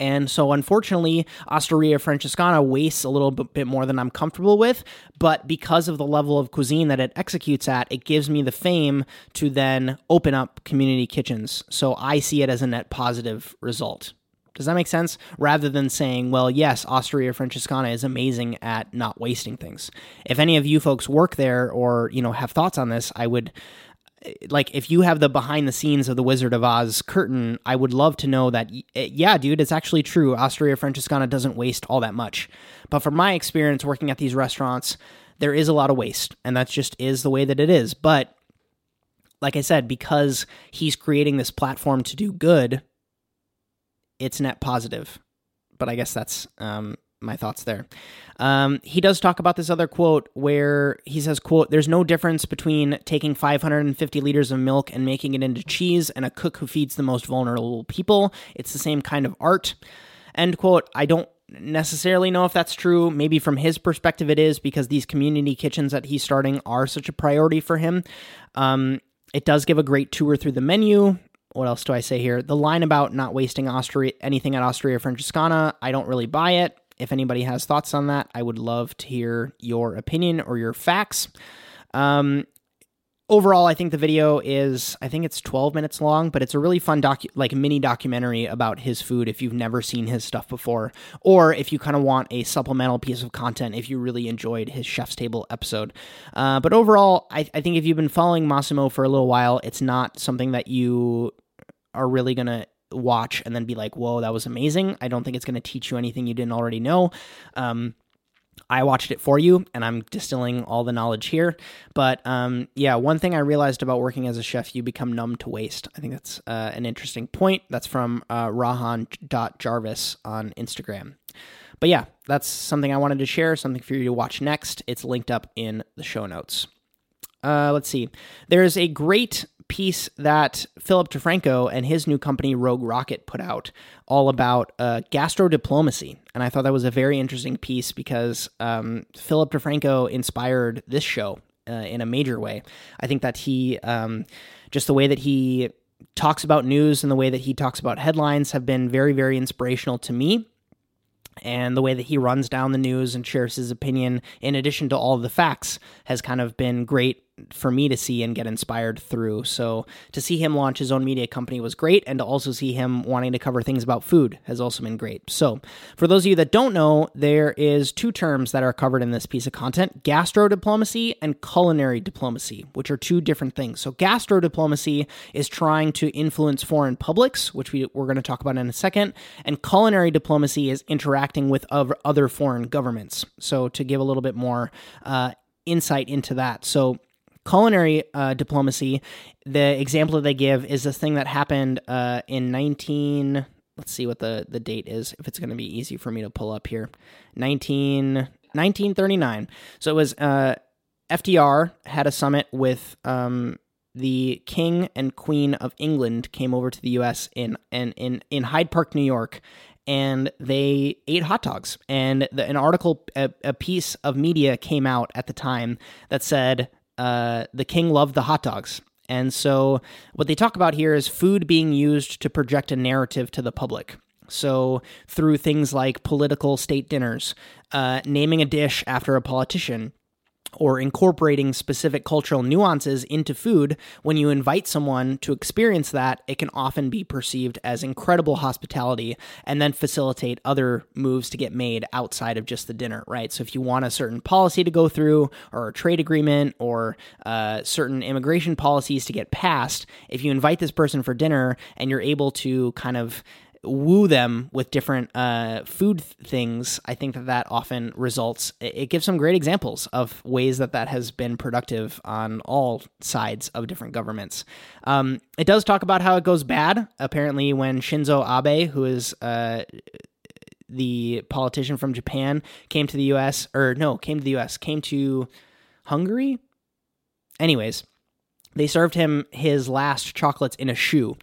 and so, unfortunately, Osteria Francescana wastes a little bit more than I'm comfortable with. But because of the level of cuisine that it executes at, it gives me the fame to then open up community kitchens. So I see it as a net positive result. Does that make sense? Rather than saying, well, yes, Osteria Francescana is amazing at not wasting things. If any of you folks work there or, you know, have thoughts on this, I would like if you have the behind the scenes of the Wizard of Oz curtain, I would love to know that eh, yeah, dude, it's actually true. Osteria Francescana doesn't waste all that much. But from my experience working at these restaurants, there is a lot of waste, and that just is the way that it is. But like I said, because he's creating this platform to do good, it's net positive. But I guess that's um, my thoughts there. Um, he does talk about this other quote where he says, "quote There's no difference between taking 550 liters of milk and making it into cheese and a cook who feeds the most vulnerable people. It's the same kind of art." End quote. I don't necessarily know if that's true. Maybe from his perspective, it is because these community kitchens that he's starting are such a priority for him. Um, it does give a great tour through the menu. What else do I say here? The line about not wasting Osteria, anything at Osteria Francescana, I don't really buy it. If anybody has thoughts on that, I would love to hear your opinion or your facts. Um, overall i think the video is i think it's 12 minutes long but it's a really fun docu like mini documentary about his food if you've never seen his stuff before or if you kind of want a supplemental piece of content if you really enjoyed his chef's table episode uh, but overall I, I think if you've been following massimo for a little while it's not something that you are really gonna watch and then be like whoa that was amazing i don't think it's going to teach you anything you didn't already know um, I watched it for you, and I'm distilling all the knowledge here. But um, yeah, one thing I realized about working as a chef, you become numb to waste. I think that's uh, an interesting point. That's from uh, Rahan.jarvis on Instagram. But yeah, that's something I wanted to share, something for you to watch next. It's linked up in the show notes. Uh, let's see. There's a great piece that Philip DeFranco and his new company Rogue Rocket put out, all about uh, gastro diplomacy, and I thought that was a very interesting piece because um, Philip DeFranco inspired this show uh, in a major way. I think that he um, just the way that he talks about news and the way that he talks about headlines have been very very inspirational to me and the way that he runs down the news and shares his opinion in addition to all the facts has kind of been great for me to see and get inspired through. So to see him launch his own media company was great, and to also see him wanting to cover things about food has also been great. So for those of you that don't know, there is two terms that are covered in this piece of content: gastro diplomacy and culinary diplomacy, which are two different things. So gastro diplomacy is trying to influence foreign publics, which we, we're going to talk about in a second, and culinary diplomacy is interacting with other foreign governments. So to give a little bit more uh, insight into that, so culinary uh, diplomacy, the example that they give is this thing that happened uh, in 19. Let's see what the, the date is, if it's going to be easy for me to pull up here. 19, 1939. So it was uh, FDR had a summit with um, the King and Queen of England came over to the U.S. in in in, in Hyde Park, New York, and they ate hot dogs. And the, an article, a, a, piece of media came out at the time that said uh, the king loved the hot dogs. And so, what they talk about here is food being used to project a narrative to the public. So, through things like political state dinners, uh, naming a dish after a politician, or incorporating specific cultural nuances into food, when you invite someone to experience that, it can often be perceived as incredible hospitality and then facilitate other moves to get made outside of just the dinner, right? So if you want a certain policy to go through, or a trade agreement, or uh, certain immigration policies to get passed, if you invite this person for dinner and you're able to kind of woo them with different uh, food things, I think that that often results. It gives some great examples of ways that that has been productive on all sides of different governments. Um, it does talk about how it goes bad. Apparently, when Shinzo Abe, who is uh, the politician from Japan, came to the U.S. or no, came to the U.S. came to Hungary. Anyways, they served him his last chocolates in a shoe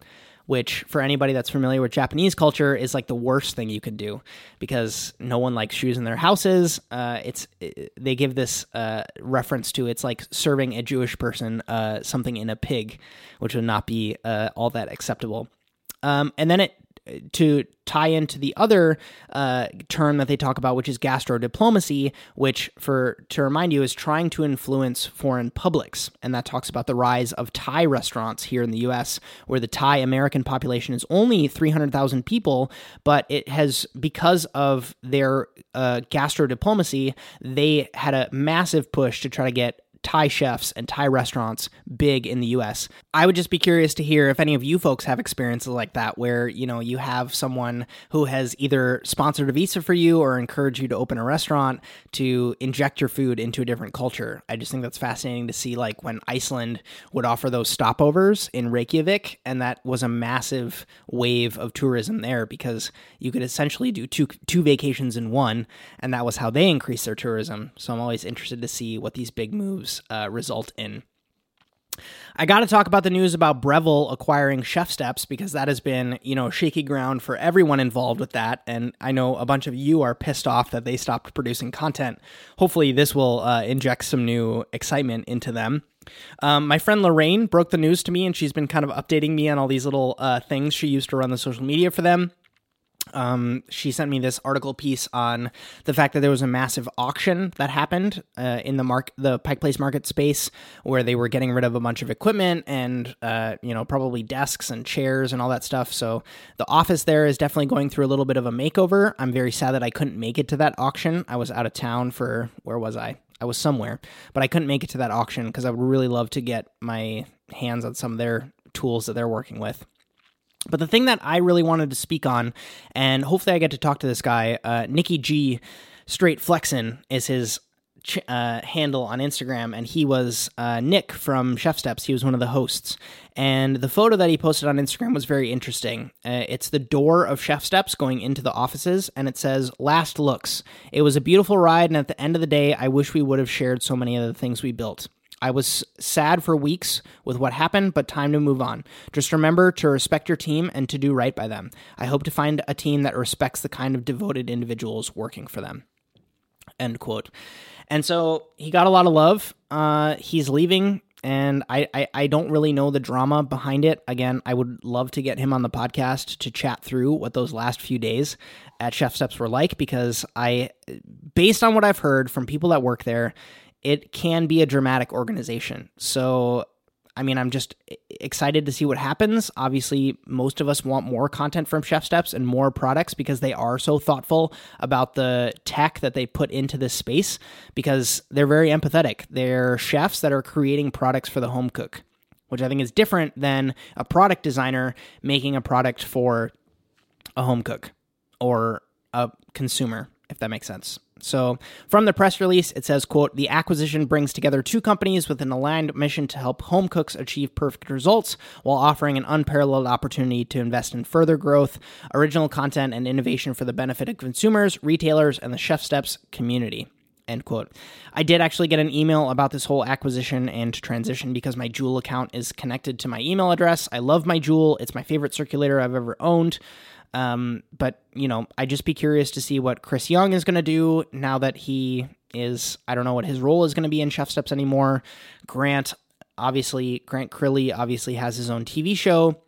which for anybody that's familiar with Japanese culture is like the worst thing you could do because no one likes shoes in their houses. Uh, it's it, they give this uh, reference to it's like serving a Jewish person uh, something in a pig, which would not be uh, all that acceptable. Um, and then it to tie into the other uh, term that they talk about, which is gastro diplomacy, which, for to remind you, is trying to influence foreign publics, and that talks about the rise of Thai restaurants here in the U.S., where the Thai American population is only three hundred thousand people, but it has because of their uh, gastro diplomacy, they had a massive push to try to get Thai chefs and Thai restaurants big in the US. I would just be curious to hear if any of you folks have experiences like that where, you know, you have someone who has either sponsored a visa for you or encouraged you to open a restaurant to inject your food into a different culture. I just think that's fascinating to see like when Iceland would offer those stopovers in Reykjavik and that was a massive wave of tourism there because you could essentially do two two vacations in one and that was how they increased their tourism. So I'm always interested to see what these big moves uh, result in. I got to talk about the news about Breville acquiring ChefSteps because that has been, you know, shaky ground for everyone involved with that. And I know a bunch of you are pissed off that they stopped producing content. Hopefully, this will uh, inject some new excitement into them. Um, my friend Lorraine broke the news to me, and she's been kind of updating me on all these little uh, things she used to run the social media for them um, she sent me this article piece on the fact that there was a massive auction that happened uh, in the mark the Pike Place Market space where they were getting rid of a bunch of equipment and uh, you know probably desks and chairs and all that stuff. So the office there is definitely going through a little bit of a makeover. I'm very sad that I couldn't make it to that auction. I was out of town for where was I? I was somewhere, but I couldn't make it to that auction because I would really love to get my hands on some of their tools that they're working with. But the thing that I really wanted to speak on, and hopefully I get to talk to this guy, uh, Nikki G, Straight Flexin is his uh, handle on Instagram, and he was uh, Nick from ChefSteps. He was one of the hosts, and the photo that he posted on Instagram was very interesting. Uh, it's the door of ChefSteps going into the offices, and it says "Last looks." It was a beautiful ride, and at the end of the day, I wish we would have shared so many of the things we built. I was sad for weeks with what happened, but time to move on. Just remember to respect your team and to do right by them. I hope to find a team that respects the kind of devoted individuals working for them. End quote. And so he got a lot of love. Uh, he's leaving, and I, I, I don't really know the drama behind it. Again, I would love to get him on the podcast to chat through what those last few days at ChefSteps were like because I, based on what I've heard from people that work there, it can be a dramatic organization. So, I mean, I'm just excited to see what happens. Obviously, most of us want more content from ChefSteps and more products because they are so thoughtful about the tech that they put into this space because they're very empathetic. They're chefs that are creating products for the home cook, which I think is different than a product designer making a product for a home cook or a consumer, if that makes sense. So, from the press release, it says, quote, "The acquisition brings together two companies with an aligned mission to help home cooks achieve perfect results while offering an unparalleled opportunity to invest in further growth, original content, and innovation for the benefit of consumers, retailers, and the ChefSteps community." End quote. I did actually get an email about this whole acquisition and transition because my Joule account is connected to my email address. I love my Joule. It's my favorite circulator I've ever owned. Um, but you know, I'd just be curious to see what Chris Young is going to do now that he is. I don't know what his role is going to be in ChefSteps anymore. Grant, obviously, Grant Crilly obviously has his own TV show.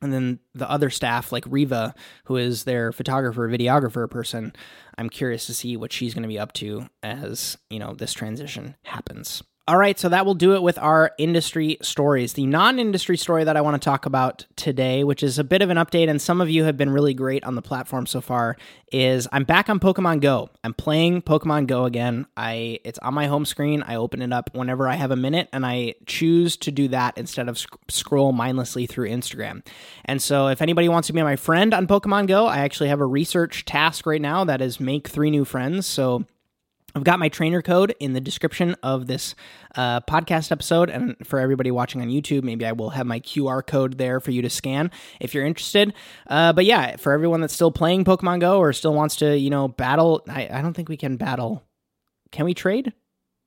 And then the other staff, like Riva, who is their photographer, videographer person, I'm curious to see what she's going to be up to as you know this transition happens. All right, so that will do it with our industry stories. The non industry story that I want to talk about today, which is a bit of an update, and some of you have been really great on the platform so far, is I'm back on Pokemon Go. I'm playing Pokemon Go again. I It's on my home screen. I open it up whenever I have a minute, and I choose to do that instead of sc- scroll mindlessly through Instagram. And so, if anybody wants to be my friend on Pokemon Go, I actually have a research task right now that is make three new friends. So, I've got my trainer code in the description of this uh, podcast episode. And for everybody watching on YouTube, maybe I will have my QR code there for you to scan if you're interested. Uh, but yeah, for everyone that's still playing Pokemon Go or still wants to, you know, battle, I, I don't think we can battle. Can we trade?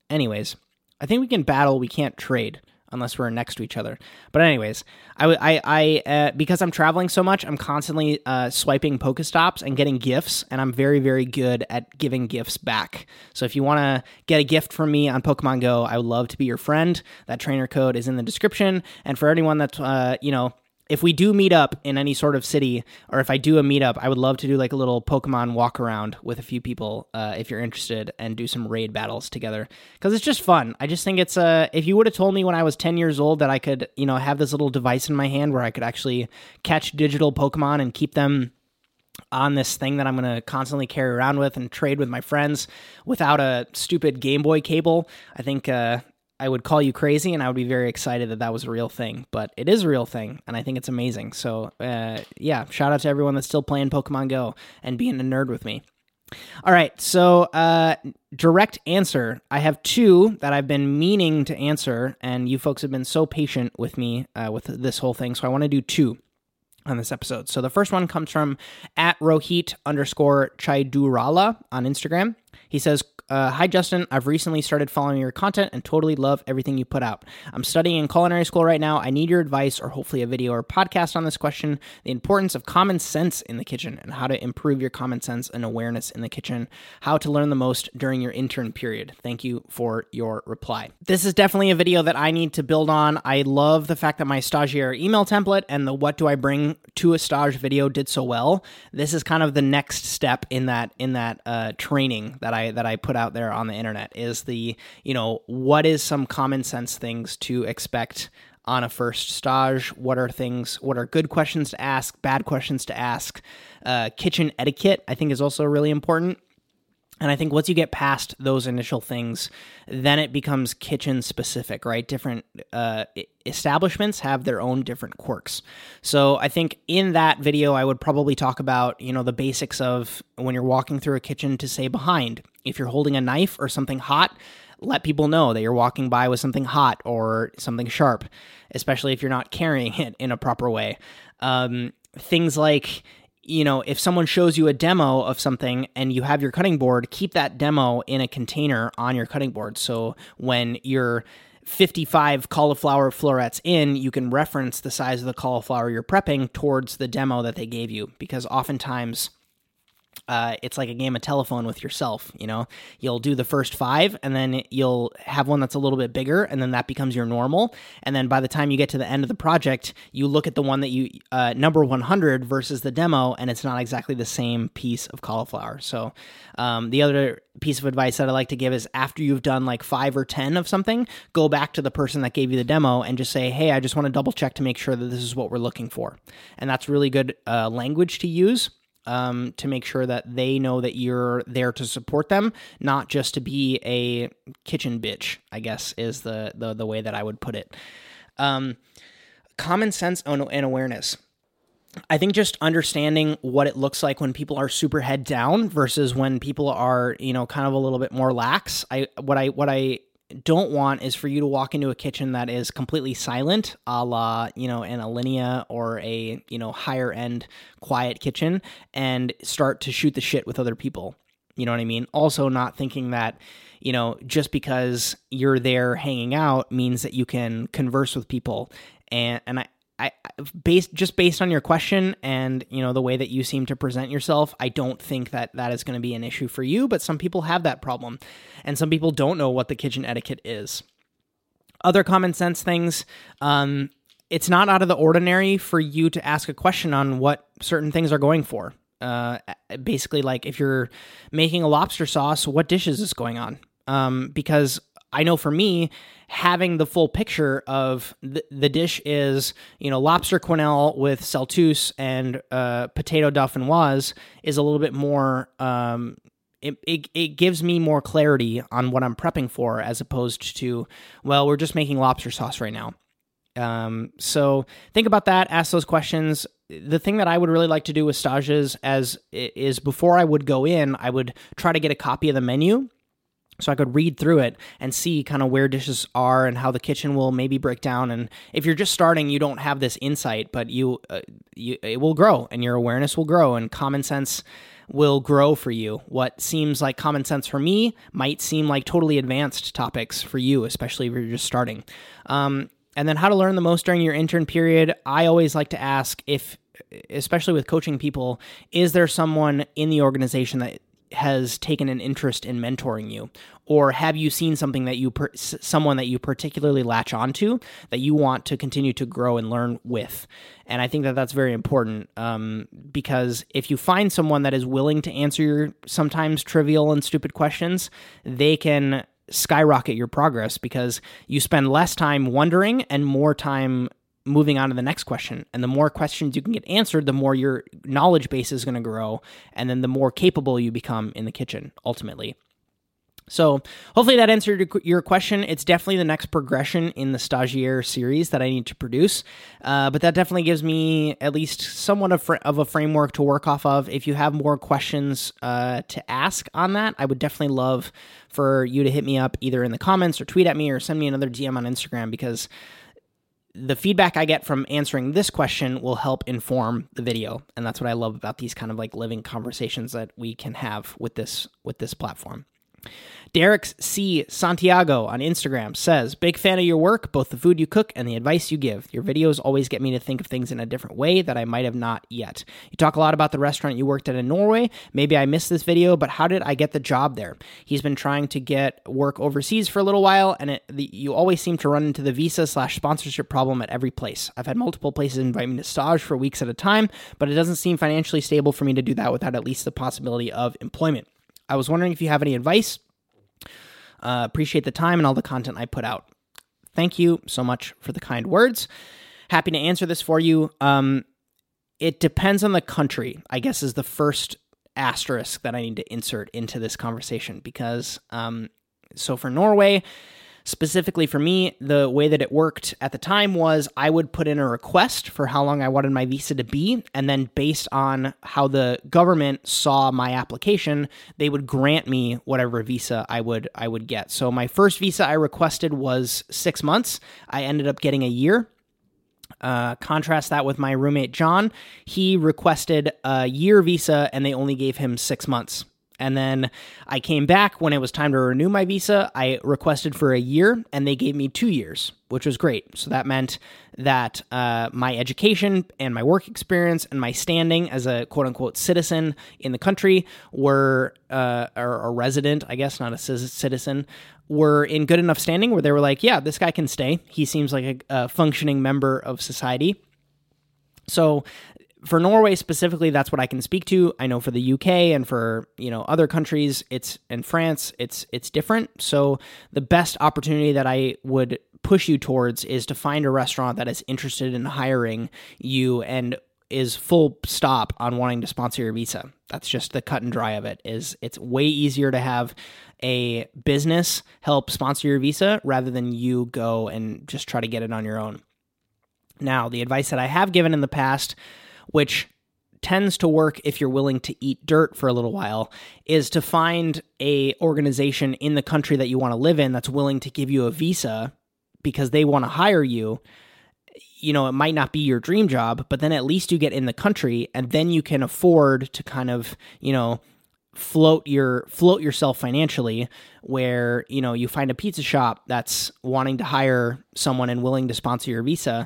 Anyways, I think we can battle, we can't trade unless we're next to each other. But anyways, I I, I uh, because I'm traveling so much, I'm constantly uh, swiping Pokestops and getting gifts, and I'm very very good at giving gifts back. So if you want to get a gift from me on Pokemon Go, I would love to be your friend. That trainer code is in the description, and for anyone that's uh, you know if we do meet up in any sort of city, or if I do a meetup, I would love to do like a little Pokemon walk around with a few people, uh, if you're interested, and do some raid battles together because it's just fun. I just think it's uh, if you would have told me when I was 10 years old that I could, you know, have this little device in my hand where I could actually catch digital Pokemon and keep them on this thing that I'm going to constantly carry around with and trade with my friends without a stupid Game Boy cable. I think uh, I would call you crazy and I would be very excited that that was a real thing, but it is a real thing and I think it's amazing. So, uh, yeah, shout out to everyone that's still playing Pokemon Go and being a nerd with me. All right, so uh, direct answer. I have two that I've been meaning to answer, and you folks have been so patient with me uh, with this whole thing, so I want to do two on this episode. So the first one comes from at Rohit underscore Chaidurala on Instagram. He says, uh, Hi, Justin. I've recently started following your content and totally love everything you put out. I'm studying in culinary school right now. I need your advice or hopefully a video or podcast on this question the importance of common sense in the kitchen and how to improve your common sense and awareness in the kitchen, how to learn the most during your intern period. Thank you for your reply. This is definitely a video that I need to build on. I love the fact that my stagiaire email template and the what do I bring to a stage video did so well. This is kind of the next step in that in that uh, training that I that I put out there on the internet is the you know what is some common sense things to expect on a first stage? What are things what are good questions to ask bad questions to ask? Uh, kitchen etiquette i think is also really important and I think once you get past those initial things, then it becomes kitchen specific, right? Different uh, establishments have their own different quirks. So I think in that video, I would probably talk about, you know, the basics of when you're walking through a kitchen to say behind. If you're holding a knife or something hot, let people know that you're walking by with something hot or something sharp, especially if you're not carrying (laughs) it in a proper way. Um, things like, you know, if someone shows you a demo of something and you have your cutting board, keep that demo in a container on your cutting board. So when you're 55 cauliflower florets in, you can reference the size of the cauliflower you're prepping towards the demo that they gave you because oftentimes uh, it's like a game of telephone with yourself. You know, you'll do the first five, and then you'll have one that's a little bit bigger, and then that becomes your normal. And then by the time you get to the end of the project, you look at the one that you uh, number 100 versus the demo, and it's not exactly the same piece of cauliflower. So, um, the other piece of advice that I like to give is after you've done like five or 10 of something, go back to the person that gave you the demo and just say, Hey, I just want to double check to make sure that this is what we're looking for. And that's really good uh, language to use um, to make sure that they know that you're there to support them, not just to be a kitchen bitch. I guess is the the, the way that I would put it. Um, common sense and awareness. I think just understanding what it looks like when people are super head down versus when people are, you know, kind of a little bit more lax. I what I what I don't want is for you to walk into a kitchen that is completely silent, a la, you know, an Alinea or a, you know, higher end quiet kitchen and start to shoot the shit with other people. You know what I mean? Also, not thinking that, you know, just because you're there hanging out means that you can converse with people. And, and I, I based just based on your question and you know the way that you seem to present yourself, I don't think that that is going to be an issue for you. But some people have that problem, and some people don't know what the kitchen etiquette is. Other common sense things. Um, it's not out of the ordinary for you to ask a question on what certain things are going for. Uh, basically, like if you're making a lobster sauce, what dishes is going on? Um, because I know for me, having the full picture of the, the dish is, you know, lobster quenelle with celtuce and uh, potato dauphinoise is a little bit more. Um, it, it, it gives me more clarity on what I'm prepping for as opposed to, well, we're just making lobster sauce right now. Um, so think about that. Ask those questions. The thing that I would really like to do with stages as is before I would go in, I would try to get a copy of the menu so I could read through it and see kind of where dishes are and how the kitchen will maybe break down. And if you're just starting, you don't have this insight, but you, uh, you it will grow and your awareness will grow and common sense will grow for you. What seems like common sense for me might seem like totally advanced topics for you, especially if you're just starting. Um, and then how to learn the most during your intern period. I always like to ask if especially with coaching people, is there someone in the organization that has taken an interest in mentoring you? Or have you seen something that you per- someone that you particularly latch onto that you want to continue to grow and learn with? And i think that that's very important um, because if you find someone that is willing to answer your sometimes trivial and stupid questions they can skyrocket your progress because you spend less time wondering and more time moving on to the next question. And the more questions you can get answered, the more your knowledge base is going to grow. And then the more capable you become in the kitchen ultimately. So, hopefully, that answered your question. It's definitely the next progression in the stagiaire series that I need to produce. Uh, but that definitely gives me at least somewhat of, fr- of, a framework to work off of. If you have more questions uh, to ask on that, I would definitely love for you to hit me up either in the comments or tweet at me or send me another DM on Instagram because the feedback I get from answering this question will help inform the video, and that's what I love about these kind of like living conversations that we can have with this with this platform. Derek C. Santiago on Instagram says, Big fan of your work, both the food you cook and the advice you give. Your videos always get me to think of things in a different way that I might have not yet. You talk a lot about the restaurant you worked at in Norway. Maybe I missed this video, but how did I get the job there? He's been trying to get work overseas for a little while, and it, the, you always seem to run into the visa slash sponsorship problem at every place. I've had multiple places invite me to stage for weeks at a time, but it doesn't seem financially stable for me to do that without at least the possibility of employment. I was wondering if you have any advice uh, appreciate the time and all the content I put out. Thank you so much for the kind words. Happy to answer this for you. Um, it depends on the country, I guess, is the first asterisk that I need to insert into this conversation because, um, so for Norway, Specifically for me, the way that it worked at the time was I would put in a request for how long I wanted my visa to be, and then based on how the government saw my application, they would grant me whatever visa I would I would get. So my first visa I requested was 6 months. I ended up getting a year. Uh, contrast that with my roommate John. He requested a year visa and they only gave him six months. And then I came back when it was time to renew my visa. I requested for a year and they gave me two years, which was great. So that meant that uh, my education and my work experience and my standing as a quote unquote citizen in the country were, uh, or a resident, I guess, not a citizen, were in good enough standing where they were like, yeah, this guy can stay. He seems like a, a functioning member of society. So for Norway specifically, that's what I can speak to. I know for the UK and for you know other countries, it's in France, it's it's different. So the best opportunity that I would push you towards is to find a restaurant that is interested in hiring you and is full stop on wanting to sponsor your visa. That's just the cut and dry of it. Is it's way easier to have a business help sponsor your visa rather than you go and just try to get it on your own. Now, the advice that I have given in the past which tends to work if you're willing to eat dirt for a little while is to find a organization in the country that you want to live in that's willing to give you a visa because they want to hire you. You know it might not be your dream job but then at least you get in the country and then you can afford to kind of you know float your float yourself financially where you know you find a pizza shop that's wanting to hire someone and willing to sponsor your visa.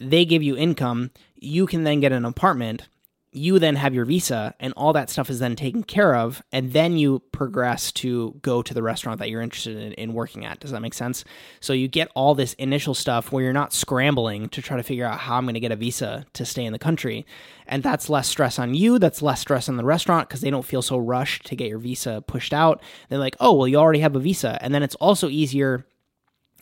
They give you income you can then get an apartment you then have your visa and all that stuff is then taken care of and then you progress to go to the restaurant that you're interested in, in, working at. Does that make sense? So you get all this initial stuff where you're not scrambling to try to figure out how i'm going to get a visa to stay in the country. And that's less stress on you that's less stress on the restaurant because they don't feel so rushed to get your visa pushed out. They're like oh well you already have a visa. And then it's also easier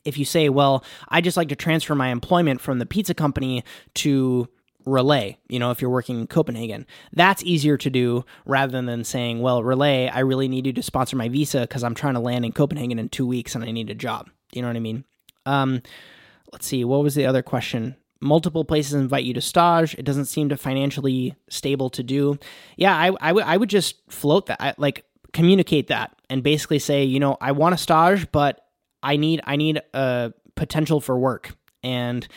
if you say well i just like to transfer my employment from the pizza company to Relæ you know if you're working in copenhagen. That's easier to do rather than saying well Relæ i really need you to sponsor my visa because i'm trying to land in copenhagen in two weeks and i need a job. You know what i mean? Um, let's see what was the other question? Multiple places invite you to stage. It doesn't seem to financially stable to do. Yeah i, I, w- I would just float that I, like communicate that and basically say you know i want a stage but i need i need a potential for work. And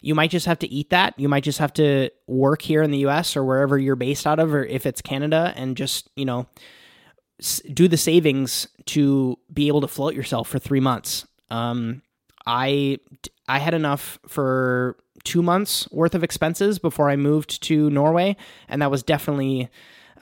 you might just have to eat that. You might just have to work here in the US or wherever you're based out of, or if it's Canada, and just, you know, do the savings to be able to float yourself for three months. Um, I I had enough for two months worth of expenses before I moved to Norway, and that was definitely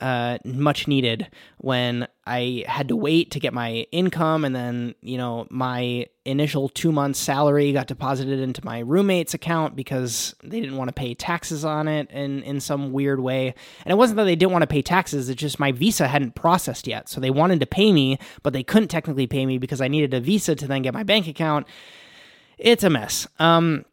uh, much needed when I had to wait to get my income, and then you know my initial two months salary got deposited into my roommate's account because they didn't want to pay taxes on it in in some weird way. And it wasn't that they didn't want to pay taxes; it's just my visa hadn't processed yet, so they wanted to pay me, but they couldn't technically pay me because I needed a visa to then get my bank account. It's a mess. Um,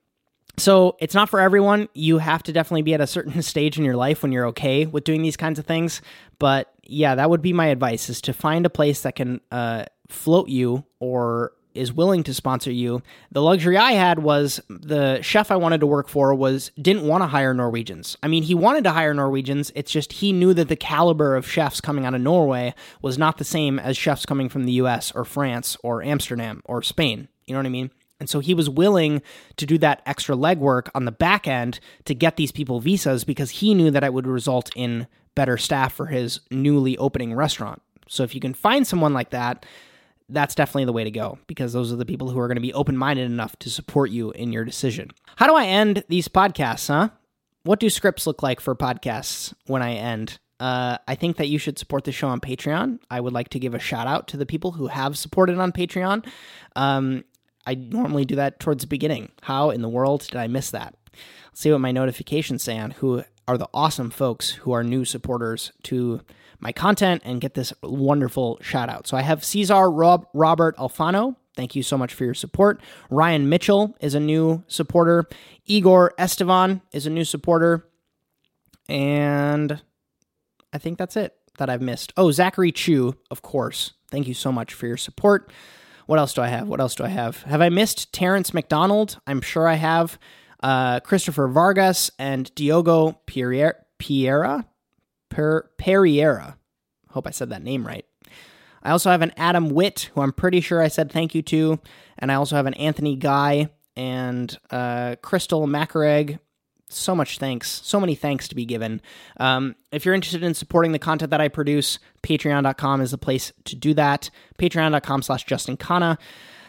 so it's not for everyone. You have to definitely be at a certain (laughs) stage in your life when you're okay with doing these kinds of things. But yeah, that would be my advice: is to find a place that can uh, float you or is willing to sponsor you. The luxury I had was the chef I wanted to work for was didn't want to hire Norwegians. I mean, he wanted to hire Norwegians. It's just he knew that the caliber of chefs coming out of Norway was not the same as chefs coming from the US or France or Amsterdam or Spain. You know what I mean? And so he was willing to do that extra legwork on the back end to get these people visas because he knew that it would result in better staff for his newly opening restaurant. So if you can find someone like that, that's definitely the way to go because those are the people who are going to be open minded enough to support you in your decision. How do I end these podcasts, huh? What do scripts look like for podcasts when I end? Uh, I think that you should support the show on Patreon. I would like to give a shout out to the people who have supported on Patreon. Um, I normally do that towards the beginning. How in the world did I miss that? Let's see what my notifications say on who are the awesome folks who are new supporters to my content and get this wonderful shout out. So I have Cesar Rob, Robert Alfano. Thank you so much for your support. Ryan Mitchell is a new supporter. Igor Estevan is a new supporter. And I think that's it that I've missed. Oh, Zachary Chu, of course. Thank you so much for your support. What else do I have? What else do I have? Have I missed Terrence McDonald? I'm sure I have. Uh, Christopher Vargas and Diogo Piera, Piera, per. Hope I said that name right. I also have an Adam Witt, who I'm pretty sure I said thank you to, and I also have an Anthony Guy and uh, Crystal Macareg so much thanks, so many thanks to be given. Um, if you're interested in supporting the content that I produce, patreon.com is the place to do that. Patreon.com slash Justin Khanna.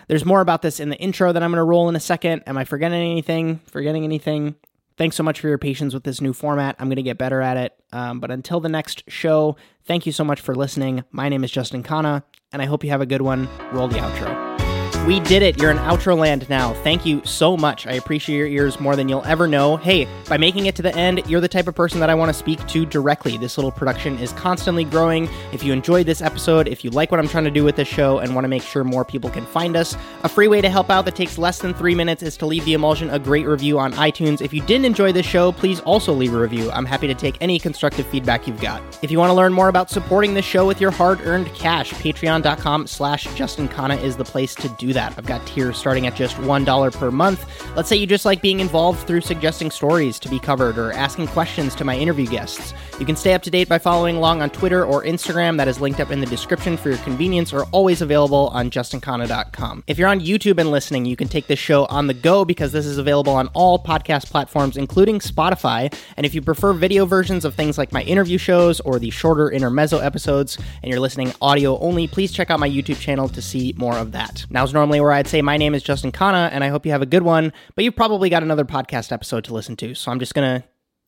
There's more about this in the intro that I'm going to roll in a second. Am I forgetting anything? Forgetting anything? Thanks so much for your patience with this new format. I'm going to get better at it. Um, but until the next show, thank you so much for listening. My name is Justin Khanna, and I hope you have a good one. Roll the outro. We did it. You're in outro land now. Thank you so much. I appreciate your ears more than you'll ever know. Hey, by making it to the end, you're the type of person that I want to speak to directly. This little production is constantly growing. If you enjoyed this episode, if you like what I'm trying to do with this show and want to make sure more people can find us, a free way to help out that takes less than three minutes is to leave the emulsion a great review on iTunes. If you didn't enjoy this show, please also leave a review. I'm happy to take any constructive feedback you've got. If you want to learn more about supporting this show with your hard-earned cash, patreon.com slash Justin Khanna is the place to do that. I've got tiers starting at just $1 per month. Let's say you just like being involved through suggesting stories to be covered or asking questions to my interview guests. You can stay up to date by following along on Twitter or Instagram. That is linked up in the description for your convenience or always available on justinkhanna.com. If you're on YouTube and listening, you can take this show on the go because this is available on all podcast platforms, including Spotify. And if you prefer video versions of things like my interview shows or the shorter intermezzo episodes and you're listening audio only, please check out my YouTube channel to see more of that. Now's normally where I'd say my name is Justin Khanna, and I hope you have a good one. But you've probably got another podcast episode to listen to, so I'm just gonna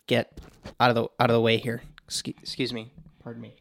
get out of the out of the way here. Excuse, excuse me. Pardon me.